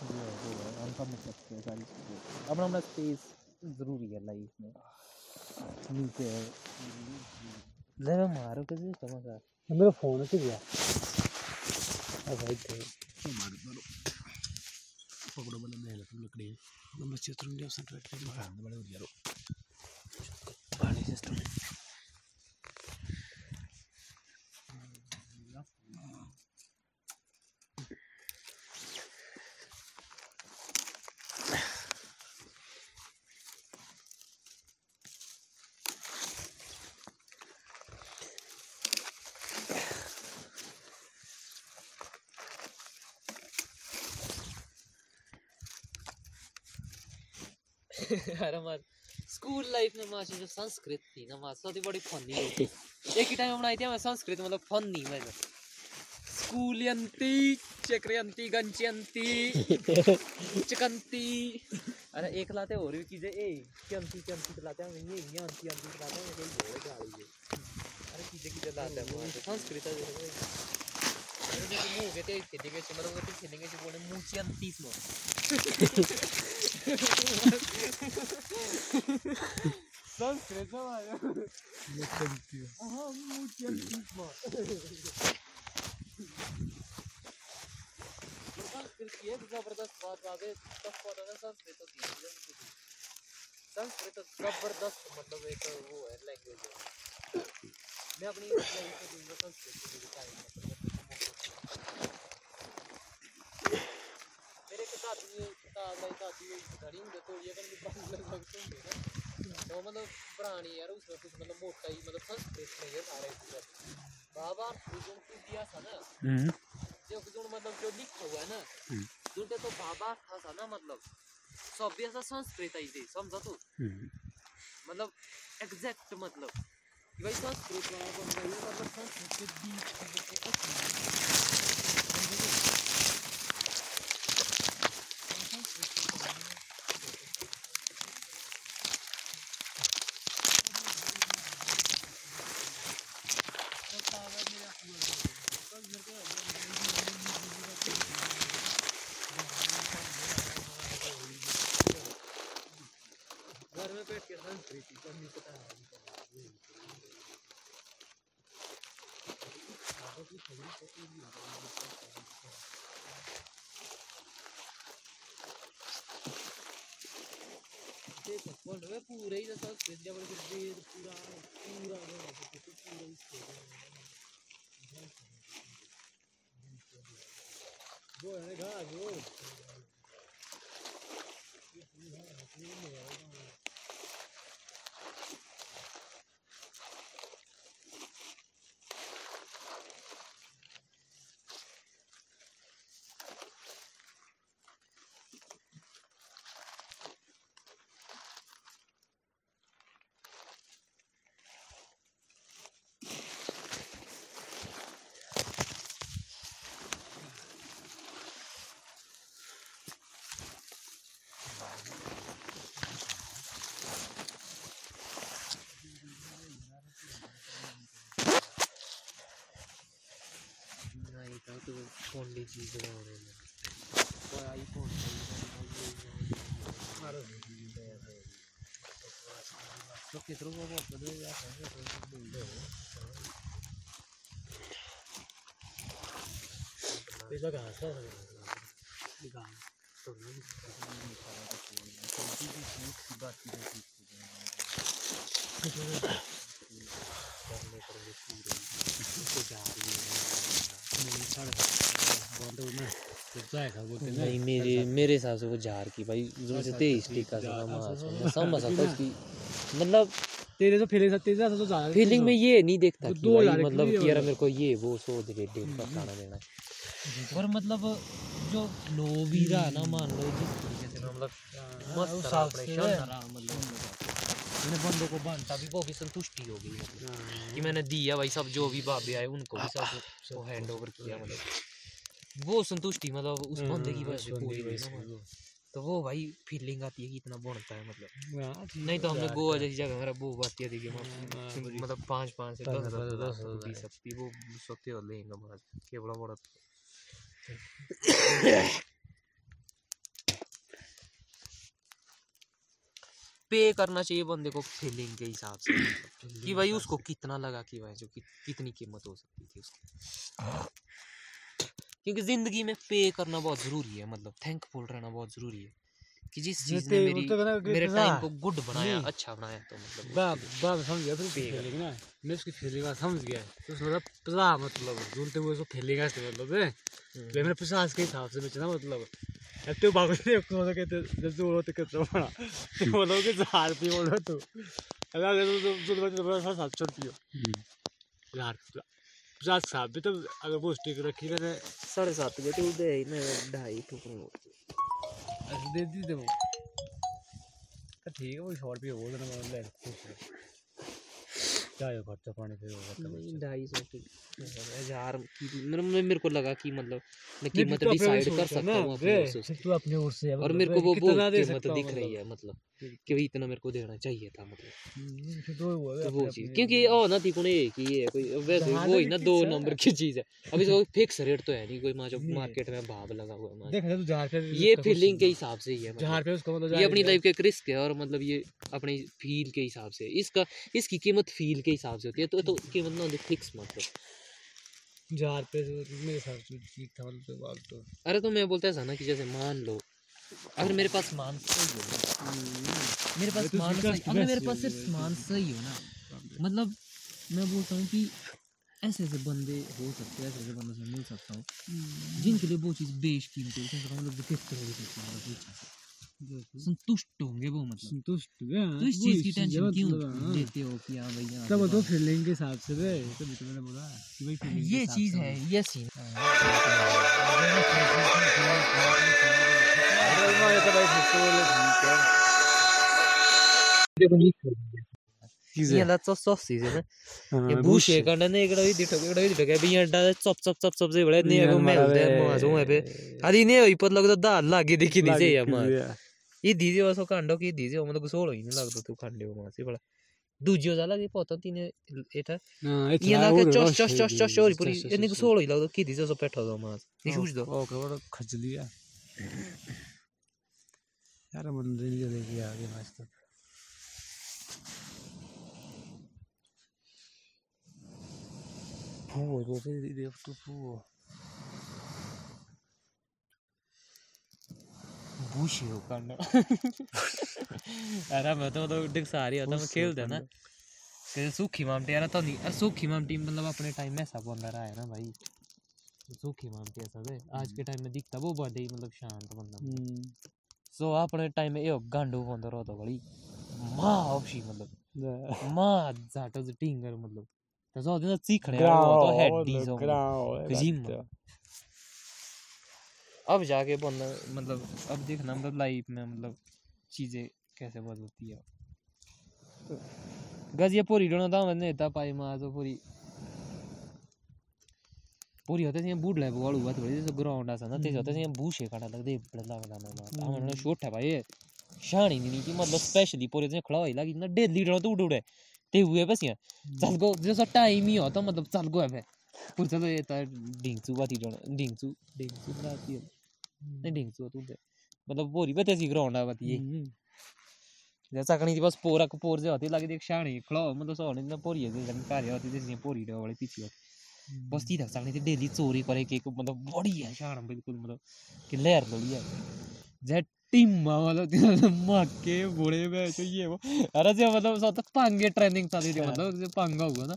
हम समझ सकते हैं सारी चीज़ें अपना अपना स्पेस ज़रूरी है लाइफ में नीचे है मारो कैसे समझ रहा फ़ोन है गया अब भाई थे पकड़ो बने मेहनत लकड़ी नंबर चित्र में सब ट्रैक्टर में काम बड़े हो यारो मत स्कूल लाइफ में माशी जो संस्कृत थी ना माँ सौदी बड़ी फनी एक ही टाइम बनाई थी मैं संस्कृत मतलब फनी में स्कूलयंती चक्रयंती गंचयंती चकंती अरे एक लाते और भी चीज़ें ए चंती चंती लाते हैं ये ये अंती अंती लाते हैं ये बोले गाड़ी है अरे चीज़ें चीज़ें लाते हैं संस्कृत संस्कृत होती संस्कृत ज़बरदस्त मतलब एक वो है लैंग्वेज मैं अपनी लाइफ में दूँगा, संस्कृत मतलब पुरानी यार ही संस्कृत में ये सारे ना जो जो मतलब है बाबा था ना मतलब सभ्य सा संस्कृत आई थी समझा मतलब एग्जैक्ट मतलब भाई संस्कृत संस्कृत बीच मतलब एक असली घर में बैठ के संस्कृत ही करनी पता है देखो बोल रहे पूरे ही संस्कृत जब वेद पूरा पूरा पूरा इसको वो है घा वो नहीं था तो फ़ोन ली चीज़ बना रहे हैं और आईफोन तो कितरों को बहुत बड़े या है तो बोल दो पैसा कहाँ से करने पर भी पूरे इसको जा रही है बंद होना तो ऐसा बोलते हैं ना नहीं मेरे मेरे हिसाब से वो जार की भाई जो से तेईस टीका मास मैं समझ सकता उसकी। मतलब तेरे तो फीलिंग तेरे तो ज़्यादा फीलिंग में ये नहीं देखता तो कि भाई मतलब कि यार मेरे को ये वो सो दे का खाना देना है। और मतलब जो लो भी रहा ना मान लो जिस तरीके से मतलब मस्त रहा शानदार रहा मतलब मैंने बंदों को बांटा भी वो भी संतुष्टि हो गई मतलब कि मैंने दिया भाई सब जो भी बाबे आए उनको भी सबको हैंड ओवर किया मतलब। वो संतुष्टि मतलब उस बंदे की वजह से पूरी हुई मतलब। तो वो भाई फीलिंग आती है कि इतना बनता है मतलब। नहीं तो हमने गोवा जैसी जगह मेरा वो बात ये थी कि मतलब पाँच पाँच से दस दस दी सकती वो सत्य और लेंगे महाराज के बड़ा बड़ा पे करना चाहिए बंदे को फीलिंग के हिसाब से मतलब, कि भाई उसको कितना लगा कि भाई जो कि, कितनी कीमत हो सकती थी उसकी। क्योंकि ज़िंदगी में पे करना बहुत ज़रूरी है मतलब थैंकफुल रहना बहुत ज़रूरी है कि जिस चीज़ ने मेरी बोलते कि मेरे टाइम को गुड बनाया अच्छा बनाया तो मतलब बाप बाप समझ गया फिर पेगा। फीलिंग ना मैं उसकी फीलिंग का समझ गया। तो उसमें मतलब पता मतलब झूलते हुए उसको फीलिंग आते मतलब है। तो मैंने पचास के हिसाब से बेचना मतलब। अब तो बाबू ने को मतलब कहते जब जो होते कितना बड़ा तो मतलब कि हज़ार रुपये बोल तू। अगर अगर तो जो तो बड़ा साढ़े सात सौ रुपये यार पचास साहब भी तो अगर वो स्टिक रखी मैंने साढ़े सात बजे तो दे ना ढाई ठुकरो ऐसे दे दी थे वो। तो ठीक है वो सौ रुपये बोल देना मतलब है क्या है खर्चा पानी नहीं ढाई सौ की हज़ार की मेरे मेरे को लगा कि मतलब मैं कीमत तू अपने डिसाइड कर सकता हूँ अपनी ओर से तू अपने ओर से और मेरे को वो वो कीमत दिख रही है मतलब। कि भाई इतना मेरे को देना चाहिए था मतलब। हम्म, तो वो तो चीज़ क्योंकि ओ ना थी कोई एक ही है कोई वैसे वो ही ना दो नंबर की चीज़ है। अब इसका फिक्स रेट तो है नहीं कोई माँ जो मार्केट में भाव लगा हुआ है तू पे ये फीलिंग के हिसाब से ही है जहाँ मतलब। पे उसका मतलब ये अपनी लाइफ का एक रिस्क है और मतलब ये अपनी फील के हिसाब से। इसका इसकी कीमत फील के हिसाब से होती है तो तो कीमत ना होती फिक्स मतलब जहाँ पे जो मेरे हिसाब से ठीक था मतलब तो बात तो। अरे तो मैं बोलता ऐसा ना कि जैसे मान लो अगर मेरे पास मान सही हो मेरे पास तो मान सही अगर मेरे पास सिर्फ़ मान सही हो ना मतलब मैं बोलता हूँ कि ऐसे ऐसे बंदे हो सकते हैं ऐसे ऐसे बंदों से मिल सकता हूँ। जिनके लिए वो चीज़ बेशकीमती है उसका मतलब की मतलब वो चीज़ संतुष्ट होंगे वो मतलब। संतुष्ट हुए हाँ, तो इस चीज़ की टेंशन क्यों हाँ। लेते हो कि हाँ भैया तब हाँ। तो फीलिंग के हिसाब से वे तो मैंने बोला कि भाई ये चीज़ है ये सीन दाल लागे देखी नहीं चाहिए। ये दीदी वासो कांडो की दीदी मतलब सोलो ही नहीं लगता तू कांडे हो मासी बड़ा दूजियो जाला की पता तीने एटा ये लाके और चोस चोस चोस चोस चोरी पूरी ये चोस। सोलो ही लगता की दीदी सो पेठो दो मास ये शूज़ दो। ओ के बड़ा खजली है यार मन दिन जो देखिए आगे मस्त फू वो से देख तो फू हो कांडो अरे मैं तो तो डिक सारी आता मैं खेल देना कि सूखी मामटी है ना तो नहीं सूखी मामटी मतलब अपने टाइम में ऐसा बंदा रहा है ना भाई। सूखी मामटी ऐसा दे आज के टाइम में दिखता वो बड़ा ही मतलब शांत बंदा। सो अपने टाइम में यो गांडू बंदा रहता बड़ी माँ ऑप्शी मतलब। माँ जाटो जो टिंगर मतलब। तसं होतं ना चिखड्या तो हेड हेडी जो जिम अब जाके बंदा मतलब अब देखना मतलब लाइफ में मतलब चीज़ें कैसे बदलती है। गजिया पोरी डोना था मैंने इतना पाई माँ तो पूरी पूरी होते हैं बूढ़ ले बॉल हुआ थोड़ी जैसे ग्राउंड ऐसा ना तेज होते हैं बूशे काटा लगदे बड़ा लगदा ना माँ हमने शोट है भाई शानी नहीं की मतलब स्पेशली पूरे दिन खड़ा होई लगी ना डेली डोना तो उड़ उड़े ते हुए बस यहाँ चल गो जैसा टाइम ही होता मतलब चल गो है पूरे चलो ये तो डिंगचू बाती डोना डिंगचू डिंगचू बाती है। नहीं डिंगचू तो दे मतलब पूरी बते सी ग्राउंड है बाती जैसा कहीं बस पोरा को पोर जे होती लगी देख शानी खड़ा मतलब सोने ना पोरी है जन कार्य होती जैसे पोरी डे वाली पीछे होती बस ती तक सकनी डेली चोरी करे के मतलब बड़ी है शान बिल्कुल मतलब कि लहर थोड़ी है। जे टीमा मतलब तिला माके बुढ़े में ये वो। अरे जो मतलब सो तक पांगे ट्रेनिंग थी मतलब जो पांगा हुआ ना।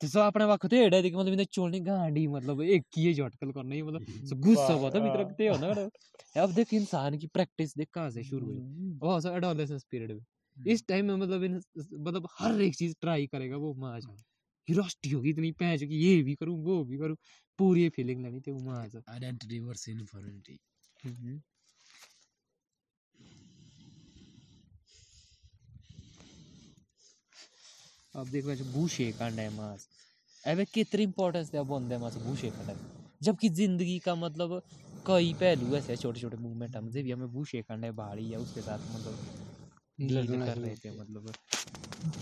त्यसो आफ्नो वा खुदै हेडाइदिएको मतलब मित्र चोल्ने गाडी मतलब एक किए झटकल करने ही मतलब गुस्सा भयो त मित्र त्यही हो अब देख इंसान की प्रैक्टिस देख कहाँ से शुरू हुई। वो सब एडोलेसेंस पीरियड में। इस टाइम में मतलब मतलब हर एक चीज़ ट्राई करेगा वो वहाँ जाए रस्टी होगी इतनी पैच होगी ये भी करूँ वो भी करूँ पूरी फीलिंग लेनी थी वहाँ आइडेंटिटी वर्सेस इनफॉर्मिटी अब देखो जो बूशे कांड है मास। अबे कितनी इंपॉर्टेंस है बंदे मास बूशे कांड जबकि ज़िंदगी का मतलब कई पहलू ऐसे छोटे छोटे मूवमेंट हम से भी हमें बूशे कांड है बाड़ी या उसके साथ मतलब कर रहे थे मतलब।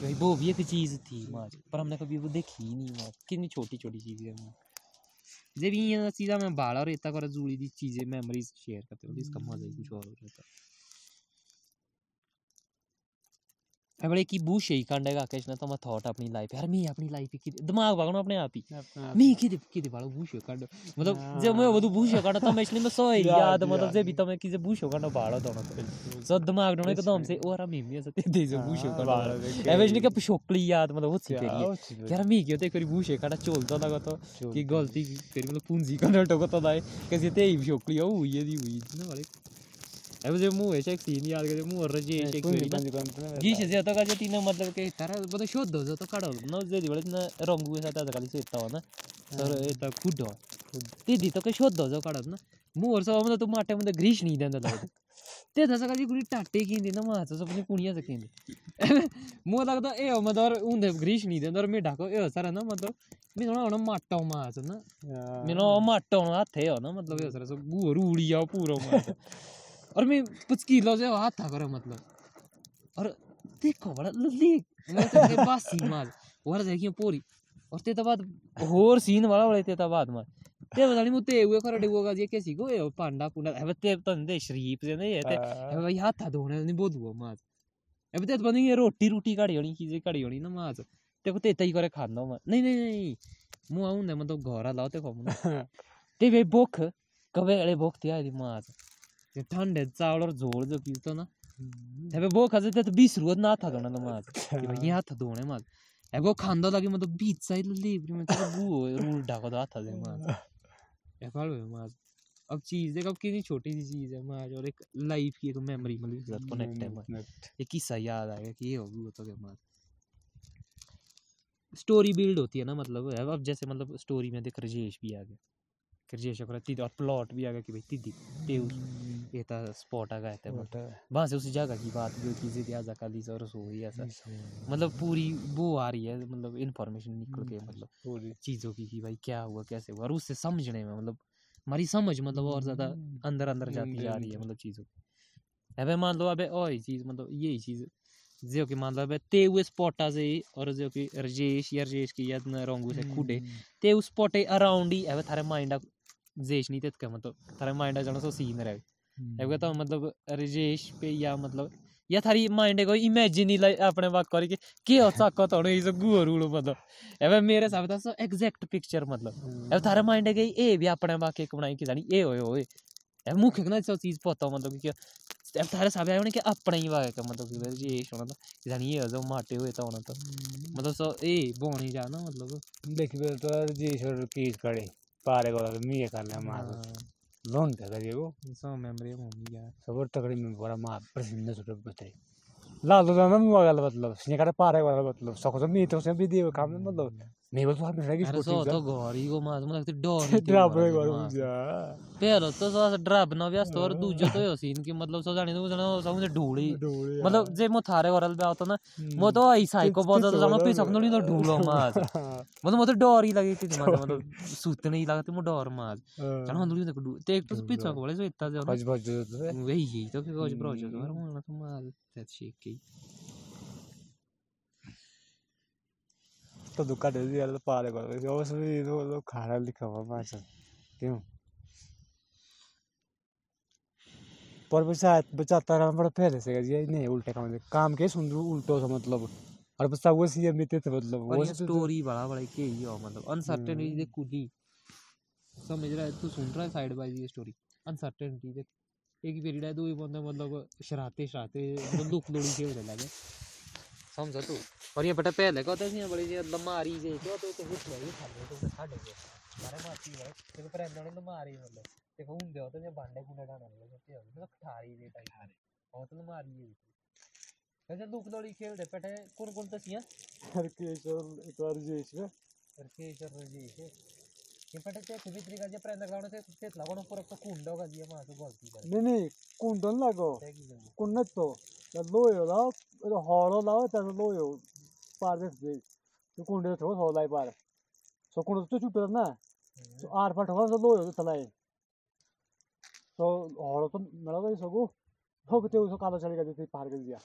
भाई वो भी एक चीज़ थी मास। पर हमने कभी वो देखी ही नहीं मास। कितनी छोटी छोटी चीज़ें हैं जब ये सीधा मैं बाड़ा और इतना कर जुड़ी दी चीज़ें मेमोरीज शेयर करते हो इसका मज़ा ही कुछ और हो जाता। है बड़े की बू शेही कांडे का किस ना तो मैं थॉट अपनी लाइफ यार मैं अपनी लाइफ की दिमाग भागना अपने आप ही। मैं की की दे वालों बू शेही मतलब जब मैं वो बू शेही कांडो तो मैं इसलिए मैं सो याद मतलब जे भी तो मैं की जे बू शेही कांडो भाड़ो दोनों तो सो दिमाग डोने तो पिछोकली याद मतलब तो की गलती तेरी मतलब पूंजी कांडो ते है मुँह है मुँह मतलब que tara bodo shoddo zo to karo no ze di wala rongu sa ta kali se ta na sar eta kuddo ti di to ke shoddo zo karo na मोर सो मतलब तू माटे मध्ये ग्रीश नाही देंदा लागत ते तसं कधी कुणी टाटे किंदी ना माझं सो पण कुणी असं किंदी मो लागदा ए मतलब और उंदे ग्रीश नहीं देंदा और मैं ढाको ए सारा ना मतलब मैं थोड़ा होना माटा मैं ना माटा हाथ है ना मतलब ए सारा सो गु रूड़ी आ पूरा मास और मैं कुछ किलो से हाथ था करे मतलब। और देखो बड़ा लल्ली। मैं तो के पास सी मार और देखियो पूरी। और ते बाद होर सीन वाला वाले ते बाद मार ते पता नहीं मुते हुए खरड़े हुआ जे कैसी को ए पांडा पुंडा है ते तो दे शरीफ से नहीं है ते। है। भाई हाथ था धोने नहीं बोध हुआ मार है ते पता नहीं रोटी रोटी काड़ी होनी चीज़ें काड़ी होनी ना मार ते को ते तई करे खाना मार नहीं नहीं नहीं मु आऊँ ना मतलब घर लाओ ते खाऊं ते वे भूख कवे अळे भूख ते आली मार ते थंड चावळर झोळ जो पितो ना हे त्यात रुपये ना है खांदा लगे बीच बू रूल ढाको दे है अब चीज़ देख अब कितनी छोटी सी चीज़ है मार और एक लाइफ की एक मेमोरी मतलब साथ कनेक्ट है मार एक किस्सा याद आ गया कि ये होगी वो तो क्या स्टोरी बिल्ड होती है ना मतलब अब जैसे मतलब स्टोरी में देख राजेश भी आ गया राजेश अगर तीद और प्लॉट भी आ गया कि भाई तीदी ते ये था स्पॉट आ गया था वहाँ से उस जगह की बात जो की जिद आजा काली और रसोई ऐसा। मतलब पूरी वो आ रही है मतलब इन्फॉर्मेशन निकल के मतलब चीज़ों की कि भाई क्या हुआ कैसे हुआ और उससे समझने में मतलब हमारी समझ मतलब और ज़्यादा अंदर अंदर जाती जा रही है मतलब चीज़ों की। अबे मान लो अबे और ही चीज़ मतलब यही चीज़ जो कि मान लो अबे ते हुए स्पॉटा से और जो कि राजेश या राजेश की न रोंगू से खुडे ते उस स्पॉटे अराउंड ही अबे थारे माइंड जेश नहीं तेत मतलब थारे माइंड जाना सो सीन रहे है तो मतलब राजेश पे या मतलब या थारी माइंड को इमेजिन ही अपने बात करी कि के हो सको तो इस गुओ रूल मतलब एवे मेरे साथ सो एग्जैक्ट पिक्चर मतलब एवे थारे माइंड गई ए भी अपने बात एक बनाई कि जानी ए होए होए एवे मुख ना सो चीज़ पता मतलब कि एवे थारे साहब आने कि अपने ही वाके का मतलब कि होना तो कि जानी ये जो माटे हुए तो होना तो मतलब सो ए बोनी जाना मतलब देखिए तो राजेश्वर केस करे पारे को मी कर ले मार लोन का करिए वो सो मेमोरी मम्मी यार सबर तकड़ी में बड़ा मार प्रसिद्ध छोटे बच्चे लाल तो ना मैं वाला मतलब सिने करे पारे वाला मतलब सको तो मी तो से भी दियो काम में मतलब මේවතුහම पहले तो थोड़ा सा। डरावना व्यस्त और दूजा तो सीन की मतलब सो जाने तो समझ ढूली मतलब जे मो थारे वरल बे आवतो ना मो तो आई साइको बोल तो जानो पी सकनो नहीं तो ढूलो मास मतलब मो तो डर ही लगे कि मतलब तो सूतने ही लगते तो मो डर मास जानो अंदर देखो ते एक तो पीछा को वाले जो इतना जो बज बज वही ही तो के कुछ ब्रो जो मारना तो मास ते ठीक है। तो दुकान दे दिया तो को वो सब भी वो लोग खाना लिखा हुआ मार क्यों पर बच्चा बचाता रहा बड़ा पहले से ये नहीं उल्टे काम से काम के सुन उल्टो सा मतलब और बच्चा वो सी मिते थे मतलब वो स्टोरी बड़ा बड़ा के ही हो मतलब अनसर्टेनिटी दे कुली समझ रहा है तू सुन रहा है साइड बाय ये स्टोरी अनसर्टेनिटी दे एक पीरियड है दो ही बंदे मतलब शराते शराते दुख लोड़ी खेलने लगे समझो तू। और ये बेटा पहले को तो बड़ी जी लम्मा आ रही है क्यों तो कुछ नहीं खा ले तो खा ले मारे मासी है देखो पर अंदर लम्मा आ रही है देखो हूँ दे तो ये बांडे को लड़ा ना लगे तो ये खा रही है टाइप। और तो लम्मा आ रही है वैसे दुख दौड़ी खेल दे बेटे कौन कौन तसियाँ हर केशर एक बार जी इसमें हर केशर जी इसमें vitri che prende la te te la con pure kundo ga dia ma to golpi करे नहीं नहीं कुंडन लागो ते की जल्दी कुन्नत तो तो. लोयो ला तो हॉलो ला तो लोयो पार देख दे तो कुंडे तो हो लाई पार. सो कुंडे तो छुट ना. तो आर पार हो तो लोयो तो तलाई तो हॉलो तो मेरा तो इसको ठोकते उसको काला चलेगा जैसे पार कर दिया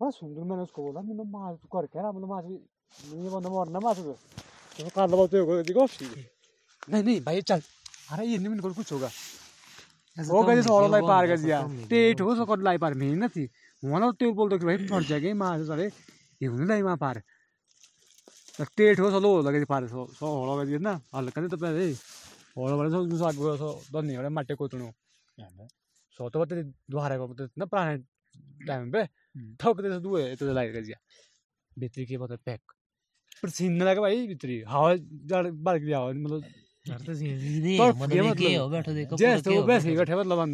बड़ा सुंदर मैंने उसको बोला. मैंने मार तू कर क्या मतलब मार नहीं बंदा मारना मार तो कहाँ दबाते हो देखो नहीं नहीं भाई चल। अरे ये नहीं मिनट कुछ होगा। होगा तो जैसे औरलाई पार कर दिया। टेट तो हो सकट लाई पार। मेहनत थी वहाँ तेल बोल दो कि भाई फट जाएगा माँ सारे तो ये हुने लाई माँ पार। टेट हो सलो हो लगे पार सो सो हो लगे दिए ना। हल्का नहीं तो पहले। हो लगे सो दूसरा गो सो दन्नी वाले माटे कोतनो सो तो बते द्वारा को बते ना पुराने टाइम पे। हम्म। थक दे सो दुए तो लाइक कर दिया। बेटी के बते पैक। लगा भाई भीतरी हवा जड़ मतलब मतलब मतलब- के हो ही मतलब मतलब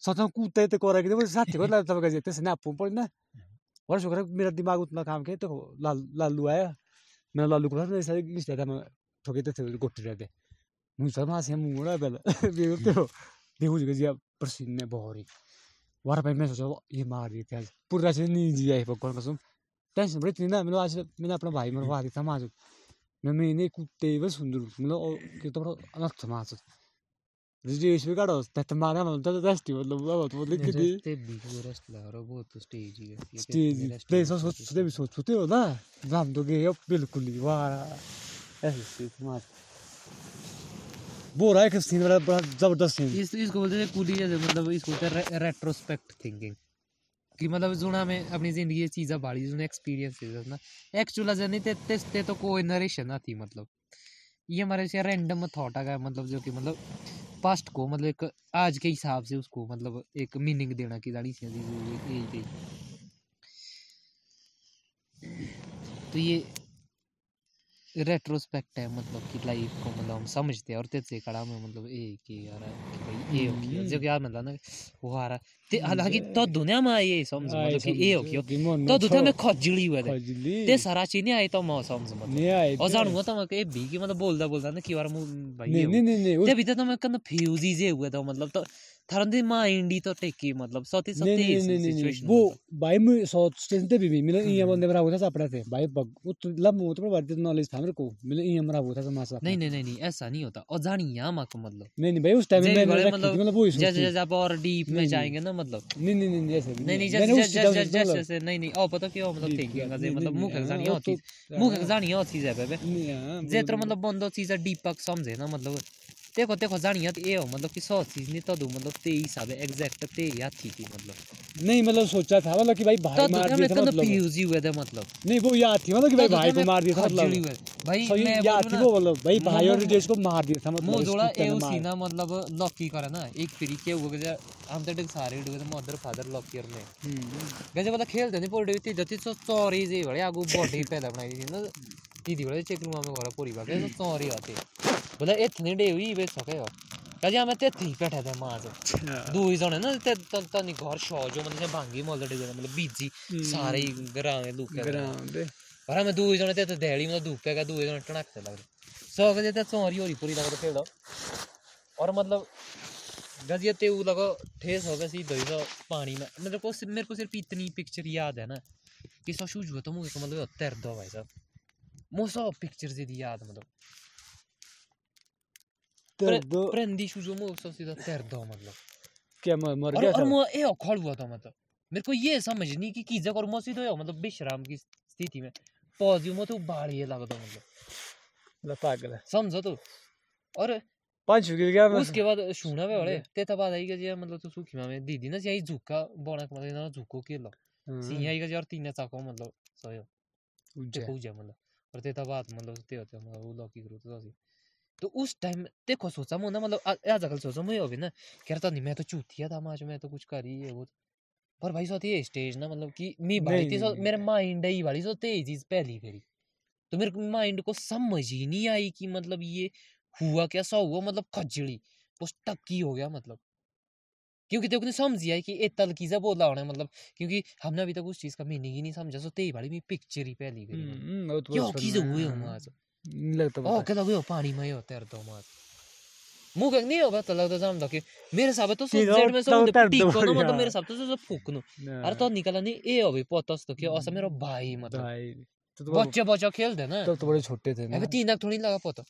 का ते ते साथ को पर ना। और शुक्र मेरा दिमाग उतना काम के तो लाल लालू आया। मैं लालू को मैं ठोके थे गोटे रहते। से मुँह ना पहले। देखते हो। देखो जी जी पसीने बहरी वार पे मैं सोचा ये मार दिया क्या? पूरा से जी आई पकड़ कसम टेंशन बड़ी थी ना मैंने आज मैंने अपना भाई मेरे वादी था माजू मैं मैंने कुत्ते बस सुंदर मतलब कि तो त्यात मारा म्हणतो जास्ती मतलब बाबा तो की ते भी वो रेस्ट ला रो बहुत स्टेज ही है। स्टेज ते सो सो ते भी सोच होते हो ना। तो गए बिल्कुल ही वाह। ऐसे मार वो रहा है सीन बड़ा बड़ा ज़बरदस्त सीन इस, इसको बोलते हैं कूली जैसे मतलब इसको बोलते हैं रेट्रोस्पेक्ट थिंकिंग कि मतलब जुना में अपनी ज़िंदगी चीज़ें बाड़ी जुने एक्सपीरियंसेस ना। एक्चुअल जर्नी ते ते ते तो कोई नरेशन ना थी मतलब। ये हमारे से रैंडम थॉट आ गया मतलब जो कि मतलब पास्ट को मतलब एक आज के हिसाब से उसको मतलब एक मीनिंग देना की दाड़ी सी तो ये रेट्रोस्पेक्ट है मतलब कि लाइफ को मतलब हम समझते हैं और तेरे कड़ा में मतलब ए कि यार कि भाई ये हो गया जो यार मतलब ना वो आ रहा ते हालाँकि तो दुनिया में ये समझ मतलब कि ये हो गया तो दुनिया में खजड़ी हुआ था ते। सारा चीज़ नहीं आई तो मैं समझ मतलब। और जानू तो मैं के भी कि मतलब बोलदा बोलदा ना कि यार मु भाई नहीं नहीं नहीं ते भी तो मैं कंफ्यूज ही जे हुआ था मतलब तो थरंदी माइंड तो टेकी मतलब सती सती सिचुएशन वो भाई मैं सोच स्टेशन पे भी मिले ये बंदे मेरा होता था थे भाई बग वो तो लब वो तो बड़ा नॉलेज था मेरे को मिले ये मेरा होता था मासा नहीं नहीं नहीं ऐसा नहीं होता और जानी यहाँ माँ को मतलब नहीं नहीं भाई उस टाइम में मतलब वो जैसे जैसे आप और डीप में जाएँगे ना मतलब नहीं नहीं नहीं ऐसे नहीं नहीं जैसे जैसे जैसे जैसे नहीं नहीं ओ पता क्यों मतलब थिंकिंग. अजे मतलब मुख जानी तो- मुख जानी होती है हाँ, जेत्र बोलो, मतलब बंदो चीज़ डीपक समझे ना मतलब देखो देखो जानी है ये हो मतलब कि सौ चीज़ नहीं तो दो मतलब ते हिसाब है एग्जैक्ट ते या थी थी मतलब। नहीं मतलब सोचा था मतलब कि भाई भाई तो मार दिया था मतलब। कंफ्यूज ही हुए थे मतलब। नहीं वो याद थी मतलब कि भाई तो भाई को मार दिया था मतलब। भाई मैं याद थी वो मतलब भाई भाई और रिजेश को मार दिया था मतलब मो इस जोड़ा कुत्ते ने ए मार- उसी ना मतलब लॉकी करे ना एक फिरी के हुआ गया हम तो सारे डुगे मदर फादर लॉकी और में हम्म, गजे वाला खेलते नहीं पोड़ी थी जति सो सॉरी जे बड़े आगू बॉडी पैदा बनाई थी ना दीदी बड़े चेक रूम में घर पूरी तो सॉरी आते। बोला इतनी डे हुई बे सके गजे हमें ते थी बैठे थे माँ से दो ही जने ना ते त त नहीं घर शो जो मतलब भांगी मोल डे मतलब बीजी सारे ही ग्रां में लुक ग्राउंड पर हमें दो ही जने ते ते डेड़ी मतलब धूप के दो ही जने टणकते लग रहे। सो गजे ते सॉरी होरी पूरी लग खेलो और मतलब गजिया ते वो लगो ठेस हो सीधा ही तो पानी में। मेरे को सिर्फ- मेरे को सिर्फ़ इतनी पिक्चर याद है ना कि सो शूज़ हुआ तो मुझे मतलब तैर दो भाई साहब। मुझे पिक्चर से याद मतलब। दो प्रेंदी शूज़ मुझे सब सीधा तैर दो मतलब क्या मर मर गया और ये हुआ था मतलब मेरे को ये समझ नहीं कि की जगह और सीधा मतलब विश्राम की स्थिति में में तो बाड़ी लगता मतलब पागल है समझो तू और पाँच गिर गया मैं उसके बाद शुना वे वाले ते तब बाद आई गया मतलब तू सुखी में दीदी ना जाई झुका बोना मतलब ना झुको के लो सी आई गया यार तीन चाको मतलब सोयो ते हो जा मतलब और ते तब मतलब ते होते मतलब वो लॉकी करो तो तो उस टाइम देखो सोचा मैं ना मतलब आज कल सोचा मैं अभी ना कह रहा था नहीं मैं तो चूतिया था माज मैं तो कुछ कर ही है वो। पर भाई साथ ये स्टेज ना मतलब कि मी भाई थी सो मेरे माइंड ही वाली सो ते चीज़ पहली करी तो मेरे माइंड को समझ ही नहीं आई कि मतलब ये हुआ कैसा हुआ मतलब खजड़ी वो स्टक ही गया मतलब। क्योंकि को नहीं समझ ही आई कि ए तल की जब बोला होना मतलब क्योंकि हमने अभी तक उस चीज़ का मीनिंग ही नहीं समझा सो ते वाली मी पिक्चर ही पहली करी। क्यों की जो हुए हो माज लगता ओ के लगे पानी में हो तेरे तो माज मुँह का नहीं होगा तो लगता समझ कि मेरे साथ तो कि जेड में सब टिको मतलब मेरे साथ तो सब फूकनो अरे तो निकला नहीं ए अभी पता तो कि ऐसा मेरा भाई मतलब भाई बच्चे बच्चा खेलते ना तब तो बड़े छोटे थे अबे तीन लाख थोड़ी लगा पता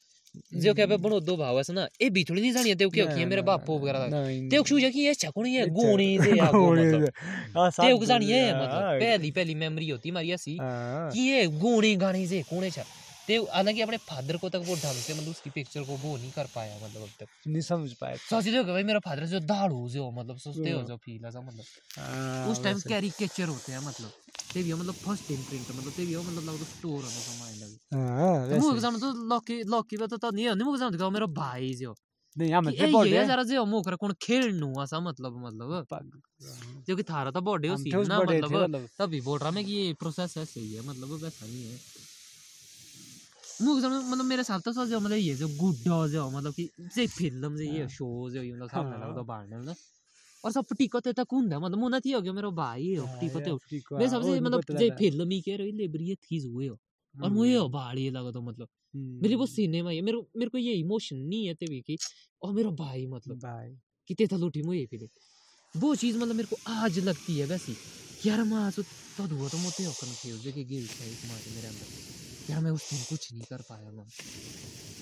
जो क्या बनो दो भाव ऐसा ना ए भी थोड़ी नहीं जानी ते क्या कि मेरे बापू वगैरह नहीं ते शू कि ये है गोणी से या मतलब। हाँ, ते जानी है मतलब हाँ, पहली पहली मेमोरी होती हमारी ऐसी हाँ, कि ये गोणी गाणी से कोने छा ते हालाँकि अपने फादर को तक वो ढंग से मतलब उसकी पिक्चर को वो नहीं कर पाया मतलब अब तक। नहीं समझ पाए सोची देखो भाई मेरा फादर जो दाड़ू जो मतलब सोचते हो हाँ। जो फील ऐसा मतलब। हाँ, उस टाइम। कैरिकेचर होते हैं मतलब। ते भी हो मतलब फ़र्स्ट इम्प्रिंट मतलब ते भी हो मतलब लगता स्टोर होना का माइंड लगे हाँ, तो वैसे। जान तो लॉकी लॉकी पे तो नहीं नहीं मुझे जान तो मेरा भाई जो। नहीं हम इतने ए बड़े ये हैं। जरा जे मुख कोण खेळणू असा मतलब मतलब। जो कि थारा तो बर्थडे हम सी थे उस ना बड़े मतलब मतलब। तभी बोल रहा मैं कि ये प्रोसेस ऐसे ही है मतलब वैसा नहीं है। मुझे समझ मतलब मेरे साथ तो जो मतलब ये जो गुड्डा जो मतलब कि जे फ़िल्म जे ये हाँ। शो जो ये मतलब सामने हाँ। लगता बाहर ना और सब टिको ते तक ਹੁੰਦਾ मतलब मुना थी हो गया मेरा भाई है हाँ, टिको ते ठीक सबसे मतलब जे फ़िल्म ही कह रही लेबरी थी हुए हो। और मुझे हम्म, भाई ये लगा तो मतलब। मेरे वो हम्म, सिनेमा है मेरे मेरे को ये इमोशन नहीं है तेरी कि और मेरा भाई मतलब भाई। कि तेथा लूटी मुझे फीलिंग वो चीज़ मतलब मेरे को आज लगती है वैसी। यार मैं आज तो हुआ तो मोटे होकर कंफ्यूज है कि गिल्ट है एक मार मेरे अंदर। यार मैं उस दिन कुछ नहीं कर पाया मैं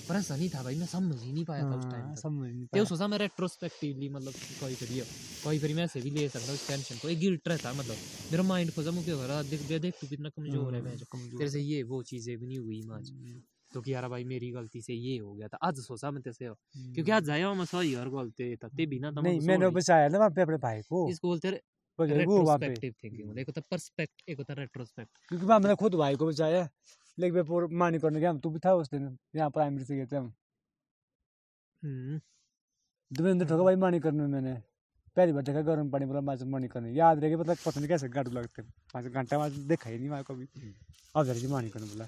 पर ऐसा नहीं था भाई मैं समझ ही नहीं पाया था उस टाइम हाँ, समझ नहीं पाया। सोचा मैं रेट्रोस्पेक्टिवली मतलब कोई करिए कोई फिर मैं ऐसे भी ले सकता उस टेंशन को एक गिल्ट रहता मतलब मेरा माइंड खोजा मुझे हो रहा देख देख तू कितना कमज़ोर है मैं हाँ, कमज़ोर तेरे से ये वो चीज़ें भी नहीं हुई हम्म, तो कि यार भाई मेरी गलती से ये हो गया था आज सोचा मैं तेरे क्योंकि। आज आया मैं सही और गलती तते बिना तो नहीं मैंने बचाया ना वहाँ पे अपने भाई को इसको बोलते हैं रेट्रोस्पेक्टिव थिंकिंग एक होता पर्सपेक्ट एक होता रेट्रोस्पेक्ट क्योंकि मैंने खुद भाई को बचाया लेकिन मैं पूरा मानी करने गया तू भी था उस दिन यहाँ प्राइमरी से गए थे हम दुविंदर ठोका भाई मानी करने मैंने पहली बार देखा गर्म पानी बोला माच मानी करने याद रहेगी पता मतलब पता नहीं कैसे गाड़ू लगते पाँच घंटा वहाँ देखा ही नहीं वहाँ कभी। अब जरा मानी करने बोला।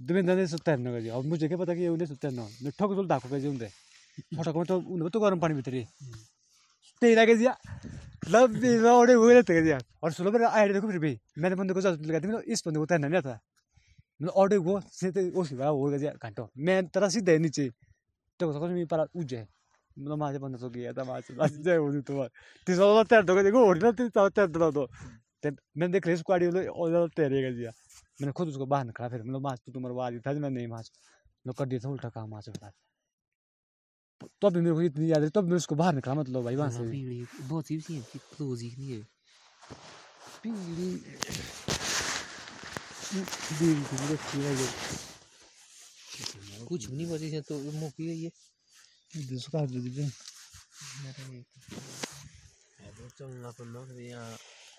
देवेंद्र ने सुत्ता है गया अब मुझे क्या पता कि उन्हें सुत्ता है मैं ठोक सुल दाखो पे उन्हें छोटा को तो उन्हें तो गर्म पानी भीतर ही तेरा के दिया लब दिया और वो रहते दिया और सुनो मेरा आइडिया देखो फिर भी मैंने बंदे को लगा दी मतलब इस बंदे को तैरना नहीं आता मतलब ऑर्डर वो सीधे वो सीधा हो गया घंटों मैं तरह सीधे नीचे तो कुछ नहीं पर उज जाए मतलब माझे बंदा तो गया था माझे माझे जाए वो तो तीसरा तैर दो देखो और ना तीसरा तैर दो तो ते मैंने देख रही उसको आड़ी और तैरेगा दिया मैंने खुद उसको बाहर निकाला फिर मतलब माच तो तुम्हारा वाली था मैं नहीं माच मैं कर दिया था उल्टा काम माच बता। तो अभी मेरे को इतनी याद है तब मैं उसको बाहर निकाला मतलब भाई वहाँ से। बहुत सी सी की क्लोज ही नहीं है। की भी है कुछ भी नहीं बची है तो मुकी गई है। जिसको हाथ दे दीजिए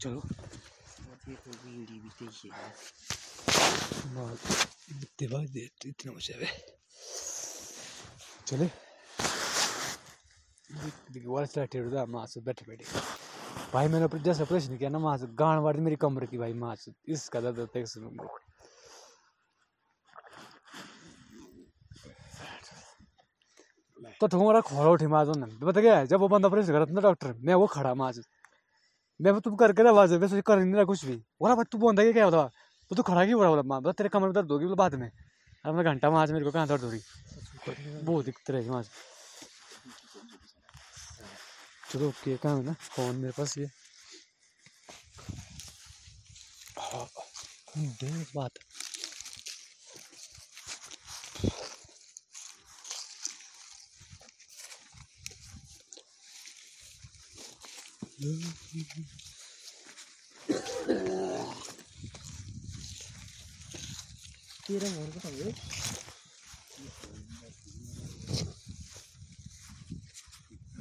चलो इतना है चले बैठे बैठे भाई मैंने अपने जैसे ऑपरेशन किया ना माँ से गांड वाड़ी मेरी कमर की भाई माँ से इसका दर्द होता है तो तुम्हारा खड़ा उठे माँ ना पता क्या है जब वो बंदा ऑपरेशन करा था ना डॉक्टर मैं वो खड़ा माँ से मैं तुम करके ना मैं सोच कर नहीं रहा कुछ भी। बोला, भाई, तू बोलता क्या होता? तो तू खड़ा क्यों रहा बोला, माँ बता तेरे कमर में दर्द होगी, बोला, बाद में। अब मैं घंटा माँ मेरे को कहाँ दर्द हो रही? बहुत दिक्कत रही माँ। चलो, ओके कहाँ है ना, फ़ोन मेरे पास ये हाँ। दे बात तेरा मोर को समझे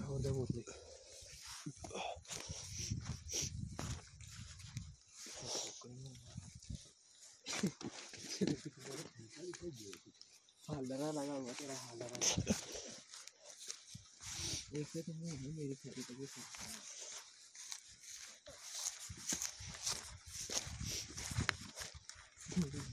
और दे बोतल हालडरा लगा हुआ तेरा हालडरा एक से तो मुँह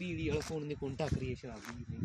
है माता की आज भी है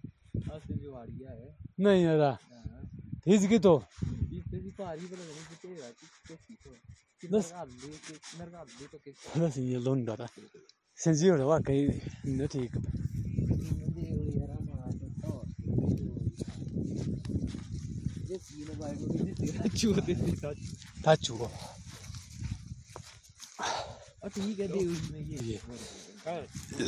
ये बालों में तो। थे हम्म, और वो वो सी वजह से कि? माँ तो ज़्यादा कनेक्टिविटी नहीं हुई ना अगर तीन पूरा रोल बड़े मारती है।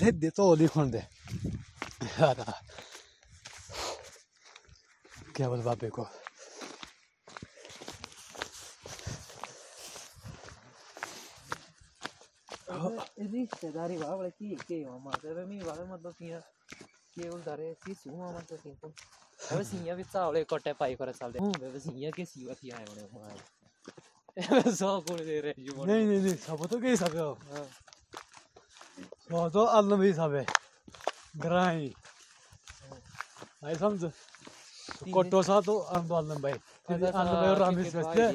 हम्म। ले दे तो लिखण क्या बोल बापे को rispetare vabbè chi che mamma se mi va मतलब तिया के उल्टारे सी सुमा मतलब तिनको अब सिया भी चावले कटे पाई करे साल दे हूँ बे सिया के सिवा थी आए होने मार सो कोड़ दे रे जो नहीं नहीं नहीं सब तो हो भी सब है ग्राई भाई समझ कोटो सा तो अल्लाह भाई अल्लाह भाई रामी से है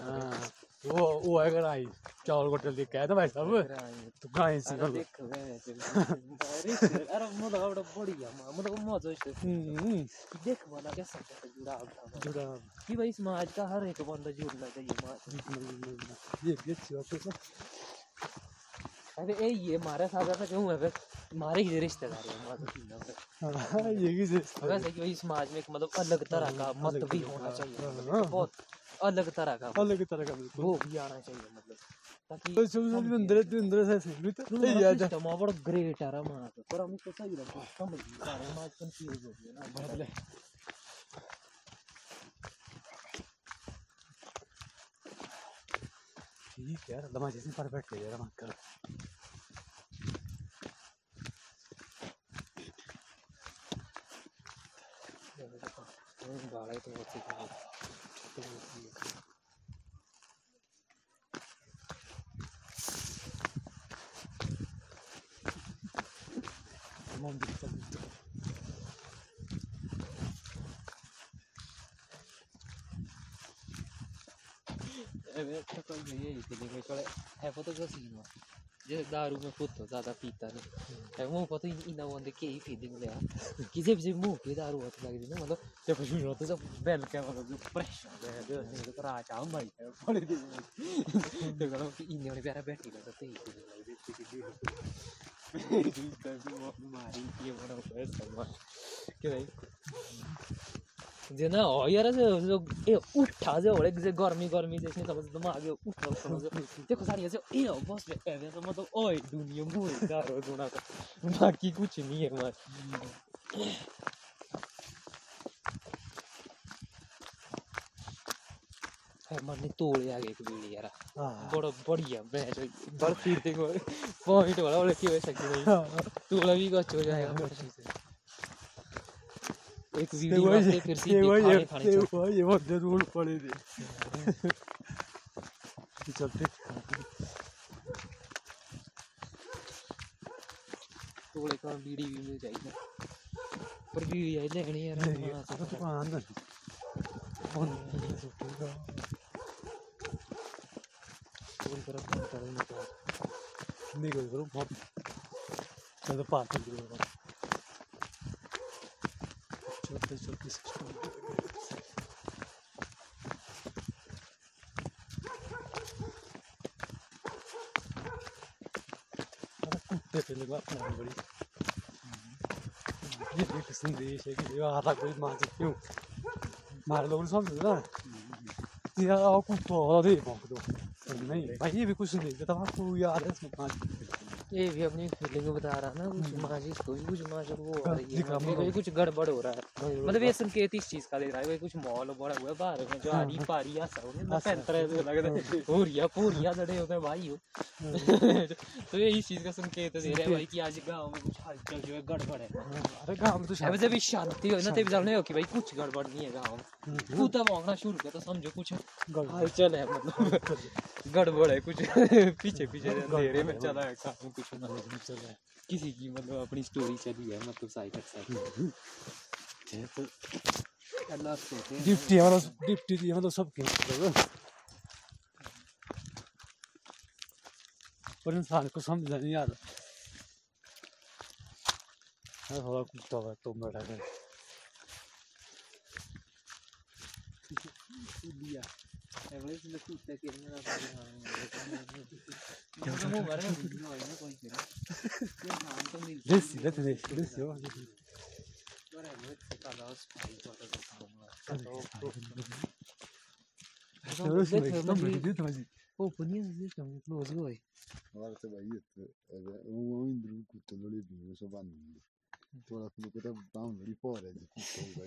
हाँ वो वो है ग्राई चावल कोटो लिख के तो भाई सब तो ग्राई से अरे देख वे अरे अरे मतलब बड़ा बढ़िया मतलब मज़ा है देख वाला कैसा जुड़ा जुड़ा कि भाई समाज का हर एक बंदा जुड़ना चाहिए ये ये सिवा तो अरे ए ये हमारे साथ ऐसा क्यों है फिर हमारे ही रिश्तेदार है माँ तो फिर हाँ ये की वैसे कि वही समाज में एक मतलब अलग तरह का मत भी होना चाहिए मतलब हाँ। बहुत अलग तरह का अलग तरह का बिल्कुल। वो भी आना चाहिए मतलब ताकि तो सब सब अंदर तो अंदर से से भी तो नहीं याद सिस्टम बड़ा ग्रेट है हमारा तो पर हमको सही लगता समझ नहीं पा रहे हम कंफ्यूज हो गए ना। बदले ठीक है लम्हा जैसे परफेक्ट है यार अंकल गाड़ा तो बहुत Evet, çok öyle iyi dedim. Şöyle hep o da gosino. जे दारू में खुद तो ज़्यादा पीता नहीं है मुँह को तो इन वन के ही फीलिंग ले किसी भी मुँह की दारू होती लगी ना मतलब जब कुछ होता जब बेल के मतलब जो प्रेशर है जो नहीं तो राज आम भाई है बड़े दिन तो करो कि इन ने प्यारा बैठी लगा तो ही फीलिंग लगी थी कि मारी ये बड़ा पैसा मार के भाई जे ना हो यार जो जो ए उठा जो होले जे गर्मी गर्मी जैसे समझ आगे उठा समझ देखो सारी ऐसे ए बस में ए तो मतलब ओए दुनिया गुना का बाकी कुछ नहीं है मार। है मरने तोड़े आगे एक बीड़ी यार हां बड़ा बढ़िया बैठ बड़ फिर देखो पॉइंट वाला भी कुछ हो जाएगा से एक वीडियो वास्ते फिर सीधे खाने खाने चल। वो ये बहुत ज़रूर पड़े थे। चलते। तोड़े का बीड़ी भी मिल जाएगी। पर बीड़ी आई लेनी यार वहाँ से तो आनंद तोड़ कर अपना करेंगे तो नहीं कोई करो बहुत। चलो पार कर। दो एक संदेश है कि कोई मार मार समझ ना कुत्ता दे नहीं भाई ये भी कुछ नहीं कहता आपको याद है इसमें ये भी अपनी फीलिंग बता रहा ना कुछ माजी इसको भी कुछ माजी वो हो हाँ, रही है कोई कुछ गड़बड़ हो रहा है। मतलब ये संकेत इस चीज़ का दे रहा है कोई कुछ मॉल बड़ा हुआ है बाहर में जो आरी पारी ऐसा हो ना पैंतर ऐसे लग रहा है पूरिया पूरिया लड़े होते हैं भाई हो। तो ये इस चीज़ का संकेत दे रहा है भाई कि आज गाँव में कुछ हलचल जो है गड़बड़ है। अरे काम तो अब शायद जब ये शांति हो ना तब जाने हो कि भाई कुछ गड़बड़ नहीं है गाँव में। कूदा मांगना शुरू किया तो समझो कुछ हलचल है मतलब। गड़बड़। है कुछ। पीछे पीछे अंधेरे में चला है कुछ ना चल रहा है। किसी की मतलब अपनी स्टोरी चली है मतलब साइड साइड तो अल्लाह हैं। डिप्टी वाला डिप्टी दिया मतलब सब के मतलब पर इंसान को समझ नहीं आता अरे थोड़ा कुत्ता हुआ तो बड़ा है। This, let this, this, yo. Pô, podia dizer que é muito louco, oi. Agora você vai ir, eu entro com o teu livro, eu sou bandido. Então, ela falou que eu tava dando ali fora, de cultura,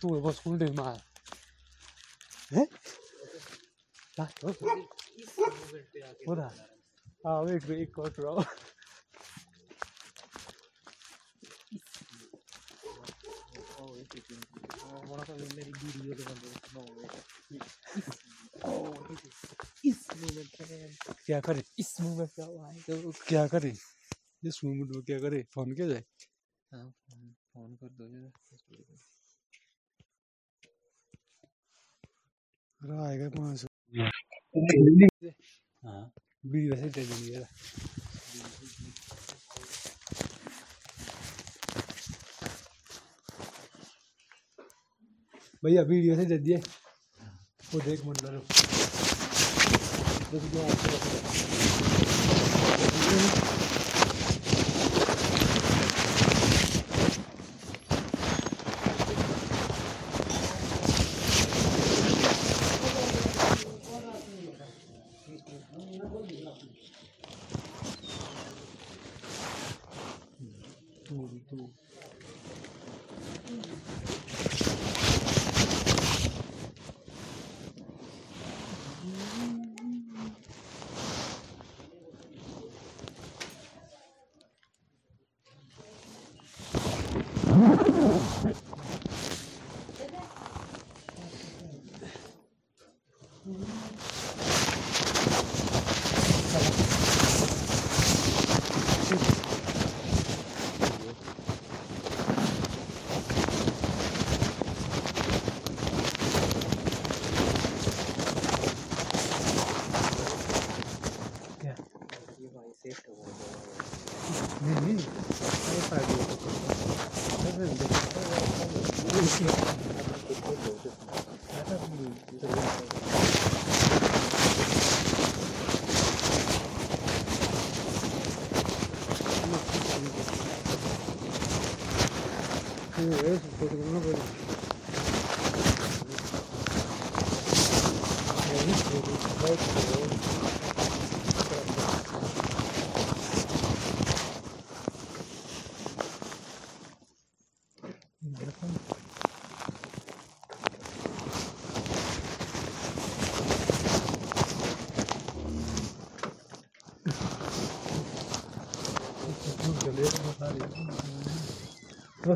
तू vos küldöd már. Látod? Oda. क्या करे इस movement क्या क्या करे इस movement में क्या करे फ़ोन क्या जाए हाँ फ़ोन कर दो आएगा पाँच सौ? हाँ। बीड़ी वैसे दे देंगे यार। भैया बीड़ी वैसे दे दिए। वो देख मंडल ये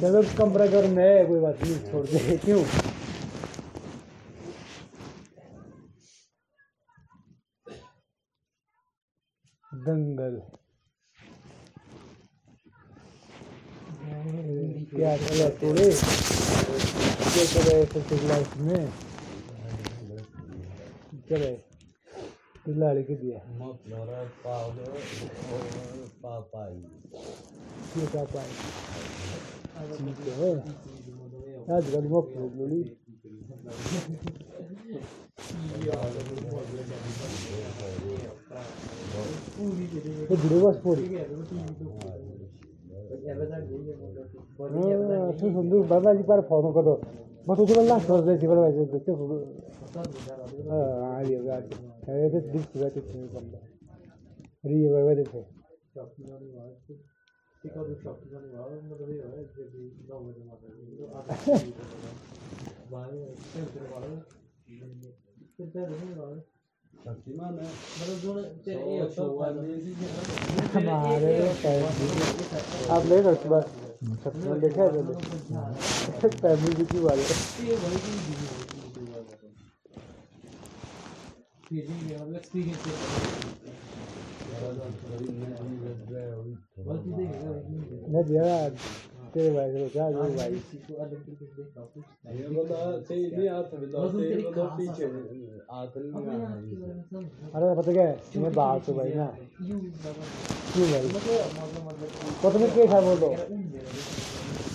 चलो कमरा है। कोई बात नहीं छोड़ दे क्यों दंगल क्या चला तोड़े क्या चला ऐसे लाइफ में चले लाड़ी के दिया ये क्या पाई ठीक है आजकल लोली ये जुड़े बस पूरी तू सुंदर बाबा जी पर फ़ोन करो मैं तुझे बोला सोच दे सिवल वैसे देखते हो हाँ आ लिया बात है ये तो दिल से बात है हमारे आप ले सकते बस देखा है फैमिली की वाले मैं दिया तेरे भाई को क्या जो भाई? ये बंदा सही नहीं हाथ में तो ये बंदा पीछे हाथ नहीं अरे पता क्या है? मैं बात तो भाई ना क्यों भाई क्या बोलो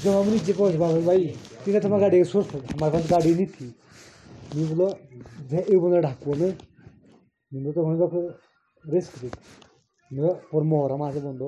हम पहुँच पाए भाई तुम्हारी गाड़ी का हमारे पास गाड़ी नहीं थी। नहीं बोलो एक बंदा ढाकू में मैं तो होने तो रिस्क थी मैं और मोहरा से बंदो।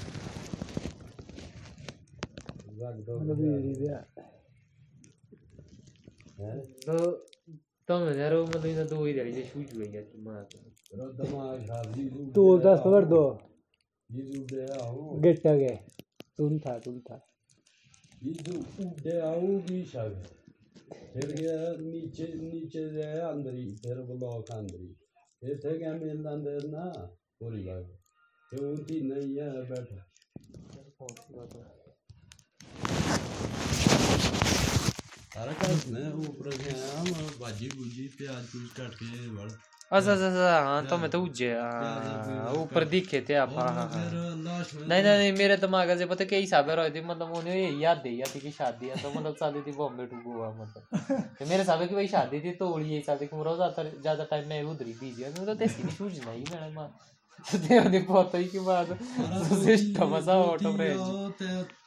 मतलब तो दस पर दो। गेट गए। तुम था तुम था। फिर गया नीचे नीचे गया अंदर ही फिर ब्लॉक अंदर ही। फिर क्या मेल अंदर ना पूरी बात। फिर उठी नहीं है बैठा। अच्छा, अच्छा अच्छा हाँ तो मैं तो उज्जे हाँ, हाँ, हाँ, ऊपर दिखे थे आप हाँ हाँ नहीं नहीं मेरे दिमाग से पता क्या हिसाब है थी मतलब उन्हें याद दे थी कि शादी है तो मतलब शादी थी बॉम्बे टू गोवा मतलब। तो मेरे हिसाब की भाई शादी थी तो उड़ी हिसाब से मेरा ज़्यादा ज़्यादा टाइम मैं उधर ही बीजी है तो तेसी नहीं सूझ नहीं मैडम तो देखो देखो तो ही की बात। सिस्टम तो ऐसा ऑटो में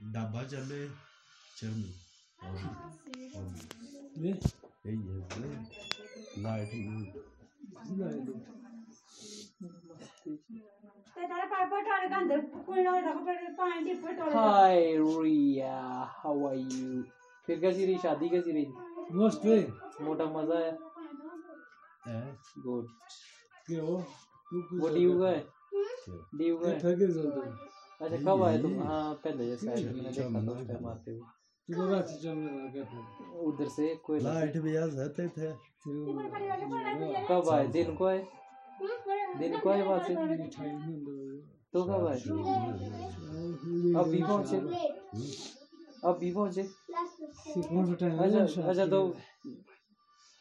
Dabaja be chemi. Obi. Obi. Ne? E ye be. Light mood. Light mood. Hi Ria, how are you? फिर कैसी रही शादी कैसी रही मस्त है मोटा मज़ा है गुड क्यों तू कुछ वो डी हुआ है डी हुआ है थके चलते अच्छा कब आए तुम? हाँ पहले जैसे आए मैंने देखा था उस टाइम आते हुए। तू तो उधर से कोई लाइट भी आ जाते थे। कब आए? दिन को आए? दिन को आए वहाँ से तो कब आए? पहुँचे? कौन सा टाइम अच्छा अच्छा तो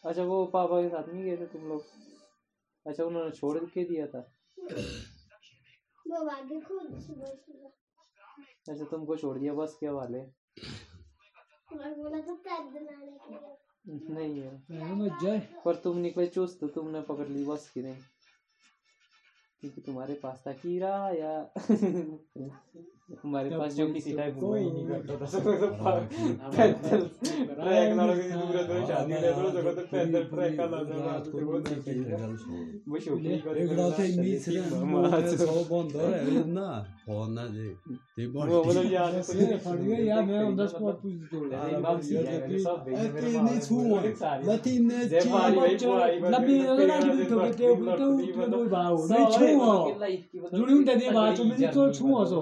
अच्छा वो पापा के साथ नहीं गए थे तुम लोग? अच्छा उन्होंने छोड़ के दिया था वो आगे खुद सुबह सुबह अच्छा तुमको छोड़ दिया बस के हवाले? और बोला तो पैदल आने के लिए नहीं है। पर तुम चुस्त तो तुमने पकड़ ली बस की नहीं। क्योंकि तुम्हारे पास था कीरा या हमारे पास जो किसी टाइम हुआ ही नहीं करता था सब तो पैदल ट्रैक ना लगे दूर दूर शादी ले तो जगह तो पैदल ट्रैक का ना जाओ वो शोकी करे एक रात ही मीस रे सौ बंद हो रहे ना फ़ोन ना जे ते वो बॉडी मतलब यार ये फट गया यार मैं ऑन द स्पॉट पूछ तोड़ नहीं छुआ लतीन ने जे भारी भाई भाई लंबी ना कि तो के तो तो बाऊ नहीं छुआ जुड़ी उन दे बात में तो छुआ सो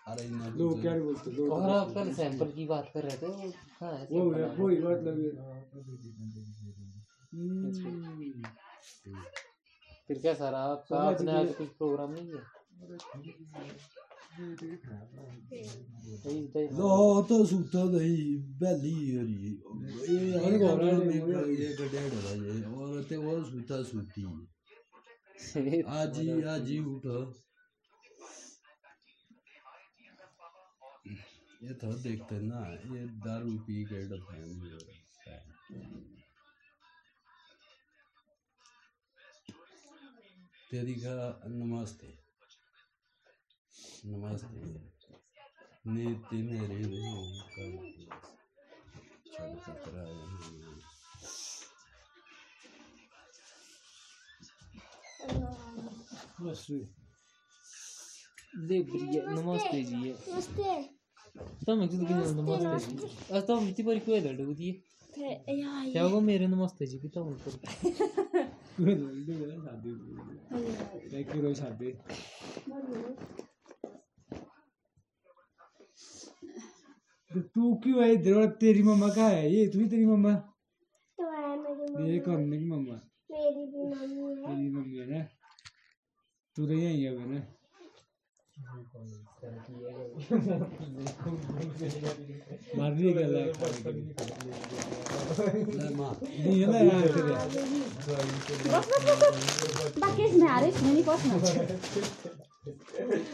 लोग क्या बोलते लोग और आप कल सैंपल की बात कर रहे थे। वो हाँ वो है वो ही बात लगी फिर क्या सर आपका गए। आज कुछ प्रोग्राम नहीं तो- लो तो सूता नहीं बैली और ये ये गड्ढे डरा ये और ते वो सूता सूती। आज आज उठो। ये तो देखते ना ये दारू पी के डफैन तेरी का नमस्ते। नमस्ते। नीति मेरी चल पकड़ा नमस्ते जी नमस्ते। तो को नमस्ते जी आज तो हम इतनी बारी कोई लड़ गई थे यार क्या होगा मेरे नमस्ते जी कितना बोल कर शादी एक किलो शादी तो तू क्यों है इधर तेरी मम्मा कहाँ है ये तू ही तेरी मम्मा तो है मेरी ये मम्मी कौन है की मम्मा मेरी भी मम्मी है तेरी मम्मी है ना तू तो यहीं है ना मार दिए क्या लायक नहीं है ना यार तेरे बाकी इसमें आ रही नहीं पहुँचना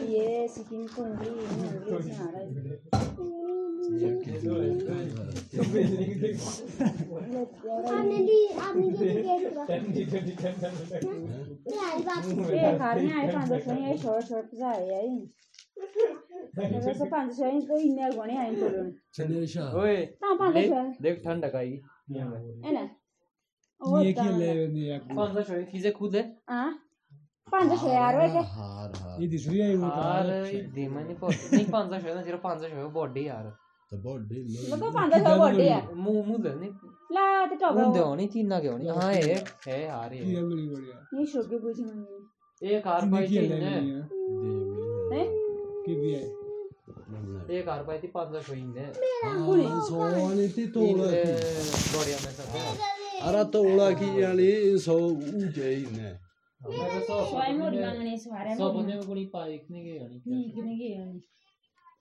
ये उंगली ये उंगली इसमें आ रहा है। ये खाने आए पाँच दस में ये शॉर्ट शॉर्ट जाए यार वैसे पाँच सौ इनको इन्हें गुणे आए चलो चनेशा ओए हाँ पाँच देख सौ देख ठंड लगाई है ना ये क्या ले नहीं यार कौन सा शो चीजें खुद है हाँ पाँच सौ यार वैसे हार हार ये दूसरी आई वो यार धीमा नहीं पहुंच नहीं पाँच सौ शो है ना सिर्फ पाँच सौ शो है बॉडी यार तो बॉडी मतलब तो पाँच सौ बॉडी है मुँह मुँह दे नहीं ला तो टॉप मुँह दे होनी चीना के होनी हाँ है है यार ये ये बड़ी बढ़िया ये शो के पूछे मम्मी एक कितने पाई की थी लिया हैं की भी है एक कार पाई थी पाँच सौ शो इन्हें सोनी थी तोड़ा की बढ़िया में सब अरे तोड़ा की यानी सो ऊँचे ही ने सब में कोई पाई नहीं गई होनी नहीं कि गई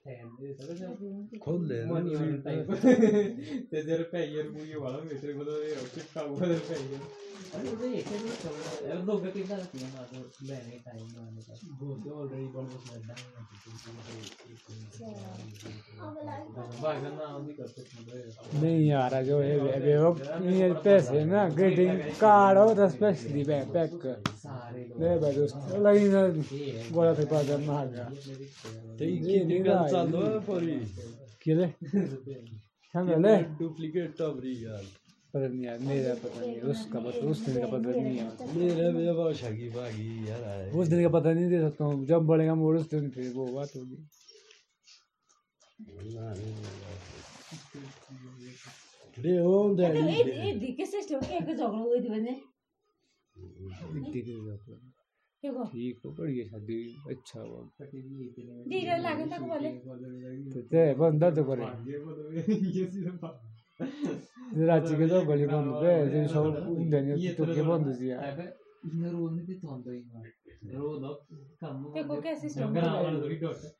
खोल ले अरे टाइम ऑलरेडी नहीं यार जो है ये पैसे ना ग्रीटिंग कार्ड हो पैसे पैक ले भाई दोस्त लगी ना थे ते निकल चालो परी किले हम ले। डुप्लीकेट टबरी यार पता नहीं यार मेरा पता नहीं उसका पता उस दिन का पता नहीं मेरे मेरे यार। उस दिन का पता नहीं दे सकता हूँ जब बढ़ेगा मोड़ उस दिन फिर वो बात होगी। रे हो दे ये दिखे से स्टोर के एक झगड़ा हुई थी बने। दिख। देखो ठीक हो? बढ़िया शादी अच्छा हुआ। दीदा लागे तक बोले। तो ते बंदा तो करे रांची के तो गली बंद पे जो सब इंडियन तो के बंद दिया इन्हें रोल नहीं तो अंदर ही रोल अब कम देखो कैसे स्टोर ग्राम वाला थोड़ी डॉट है। सियाने है वो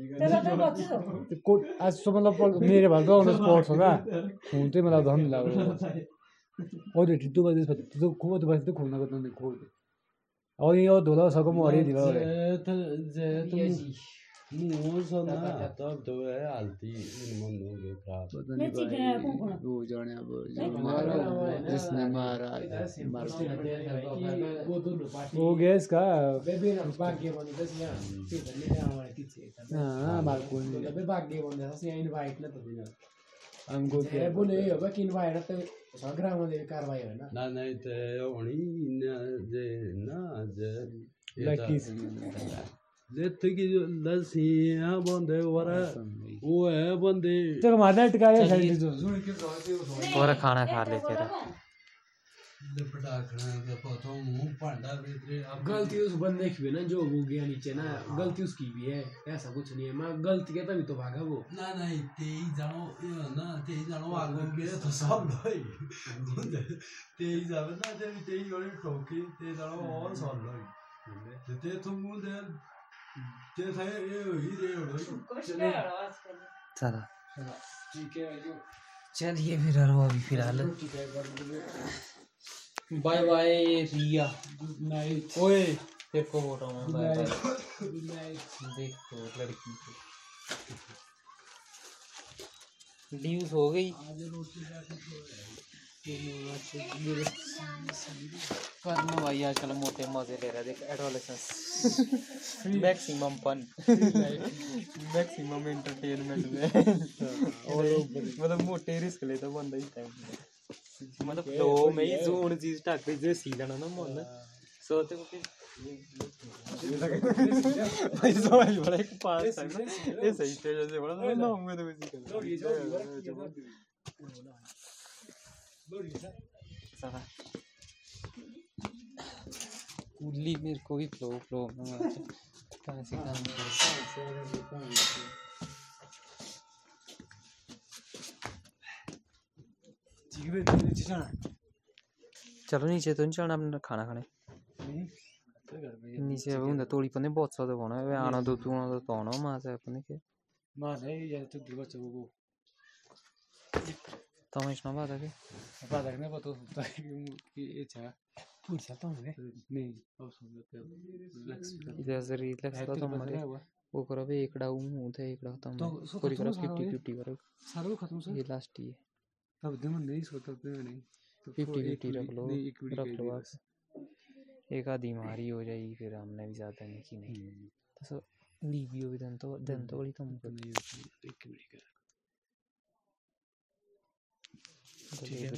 कोट आज सबभन्दा मेरो भाइ त आउनु स्पोर्ट्स होला हुन चाहिँ मलाई धन लाग्छ अहिले ढिट्टु बाजे त्यो खुब त बाजे खुल्न गर्दैन यो सको तो है हो वो जाने अब मारा जिसने मारा वो हो गया इसका या हाँ या बिना हमको ए बोले होगा कि इनवाइट तो सगरा में कार्रवाई ना ना नहीं तो होनी ना जे ना जे लकी जित की जो लसियाँ बंदे वाला वो है बंदे। चलो मारना टिकाया चलिए। साइड और खाना खा ले फिर लिपटा खड़ा के पतो मुँह पांडा भीतर अब गलती उस बंदे की भी ना जो वो गया नीचे ना गलती उसकी भी है ऐसा कुछ नहीं है। मैं गलती के तभी तो भागा वो। ना नहीं तेई जानो ना तेई जानो आगो के तो सब लोग तेई जावे ना ते तेई वाली ठोकी ते जानो और सब लोग ते ते तुम मुंडे ते थे ये ही रे हो चलो। चलिए फिर यार वो अभी फ़िलहाल बाय बाय, रिया। नाइट ओए तेरे को बोल रहा हूँ बाय बाय। देखो, लड़की को। ड्यूस हो गई। करना भाई आजकल मोटे मज़े ले रहा देख adolescence maximum fun maximum entertainment में। मतलब मोटे रिस्क लेता बंदा ही टाइम मतलब फ्लो में ही जोन चीज़ टाक पे जो सी जाना ना मन। सोते को फिर भाई समझ बड़ा एक पास टाइम ये सही स्टेज से बड़ा ना। होंगे तो किसी कुली मेरे को भी फ्लो फ्लो कहाँ से काम चलो नीचे तो नहीं चलना अपने खाना खाने। नीचे अब उन्हें तोड़ी पने बहुत सारे होना है। आना दो तू, आना तो आना, माँ अपने के। माँ से तो दुर्गा चलो Tomáš na bádaky? Na नहीं अब तो, तो हमारे वो करो भी एकड़ा हूँ उधर तो करो खत्म सर ये लास्ट ही है। तब दिन में नहीं सोता नहीं। फिफ्टी फिफ्टी रख लो रख लो बस। एक आधी मारी हो जाएगी फिर हमने भी ज़्यादा नहीं की नहीं। तो भी तो, तो मुझे तो नहीं एक मिनट ठीक है।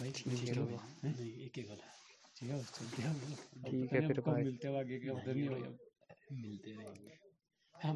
भाई ठीक है। हैं? नहीं एक ही गला ठीक है हैं ठीक है, फिर मिलते हैं आगे के उधर नहीं मिलते रहेंगे